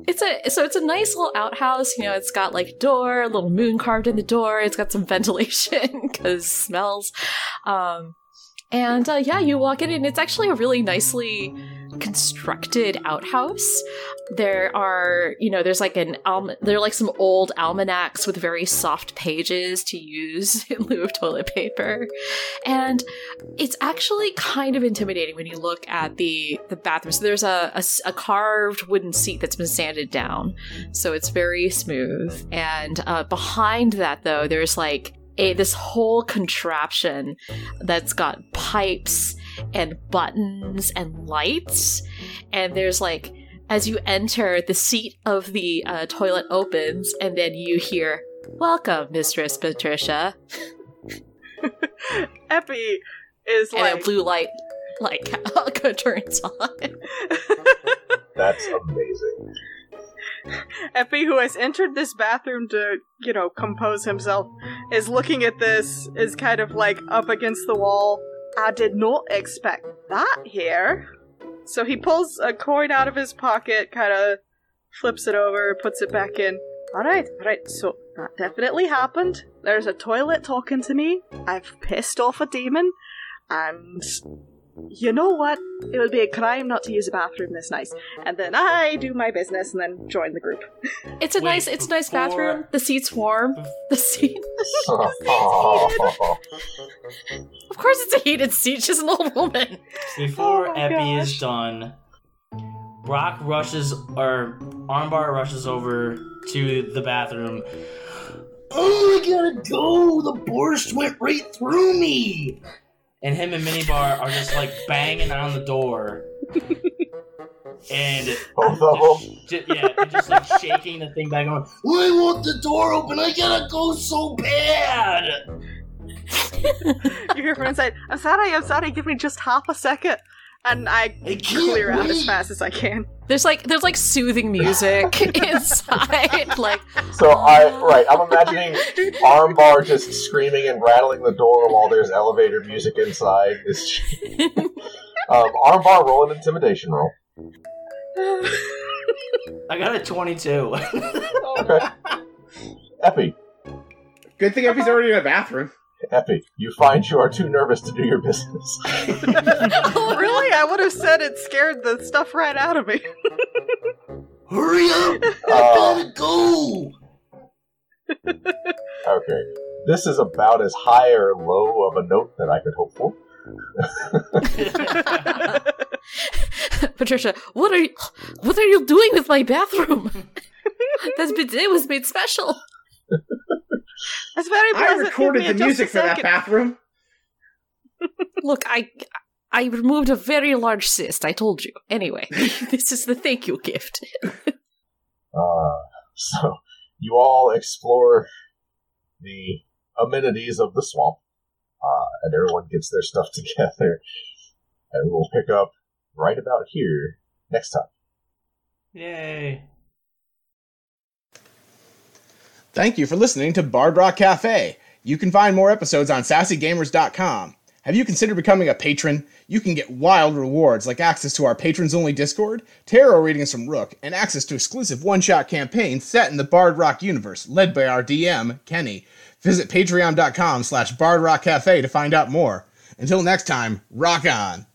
It's a so it's a nice little outhouse. You know, it's got like door, a little moon carved in the door. It's got some ventilation because smells. Um, and uh, yeah, you walk in and it's actually a really nicely constructed outhouse. There are, you know, there's like an alm- there are like some old almanacs with very soft pages to use in lieu of toilet paper, and it's actually kind of intimidating when you look at the the bathroom. So there's a a carved wooden seat that's been sanded down, so it's very smooth. And uh, behind that, though, there's like a this whole contraption that's got pipes and buttons and lights, and there's like. As you enter, the seat of the uh, toilet opens, and then you hear, "Welcome, Mistress Patricia." Epi is and like a blue light like turns on. That's amazing. Epi, who has entered this bathroom to, you know, compose himself, is looking at this, is kind of like up against the wall. I did not expect that here. So he pulls a coin out of his pocket, kind of flips it over, puts it back in. Alright, alright, so that definitely happened. There's a toilet talking to me. I've pissed off a demon. And you know what? It would be a crime not to use a bathroom this nice. And then I do my business and then join the group. It's a Wait, nice, it's a nice before- bathroom. The seat's warm. The seat, of course, it's a heated seat. She's an old woman. Before Oh my Epi is done, Brock rushes or Armbar rushes over to the bathroom. Oh, I gotta go. The borscht went right through me. And him and Minibar are just like banging on the door. and Both of them. just, yeah, and just like shaking the thing back on. I want the door open. I gotta go so bad. You hear from inside, I'm sorry, I'm sorry, give me just half a second. And I I clear out as fast as I can. There's like there's like soothing music inside. Like So I right, I'm imagining Armbar just screaming and rattling the door while there's elevator music inside. Is um, Armbar roll an intimidation roll. I got a 22. Okay. Epi, Good thing Epi's already in a bathroom. Epi, you find you are too nervous to do your business. really? I would have said it scared the stuff right out of me. Hurry up. I Uh, gotta go. okay, this is about as high or low of a note that I could hope for. Patricia, what are you what are you doing with my bathroom? that bidet was made special. It's very I pleasant. Give recorded the music for that bathroom. Look, I I removed a very large cyst. I told you. Anyway, this is the thank you gift. Uh, so you all explore the amenities of the swamp, uh, and everyone gets their stuff together, and we'll pick up right about here next time. Yay. Thank you for listening to Bard Rock Cafe. You can find more episodes on sassygamers.com. Have you considered becoming a patron? You can get wild rewards like access to our patrons only Discord, tarot readings from Rook, and access to exclusive one shot campaigns set in the Bard Rock universe, led by our DM, Kenny. Visit patreon.com slash bardrockcafe to find out more. Until next time, rock on!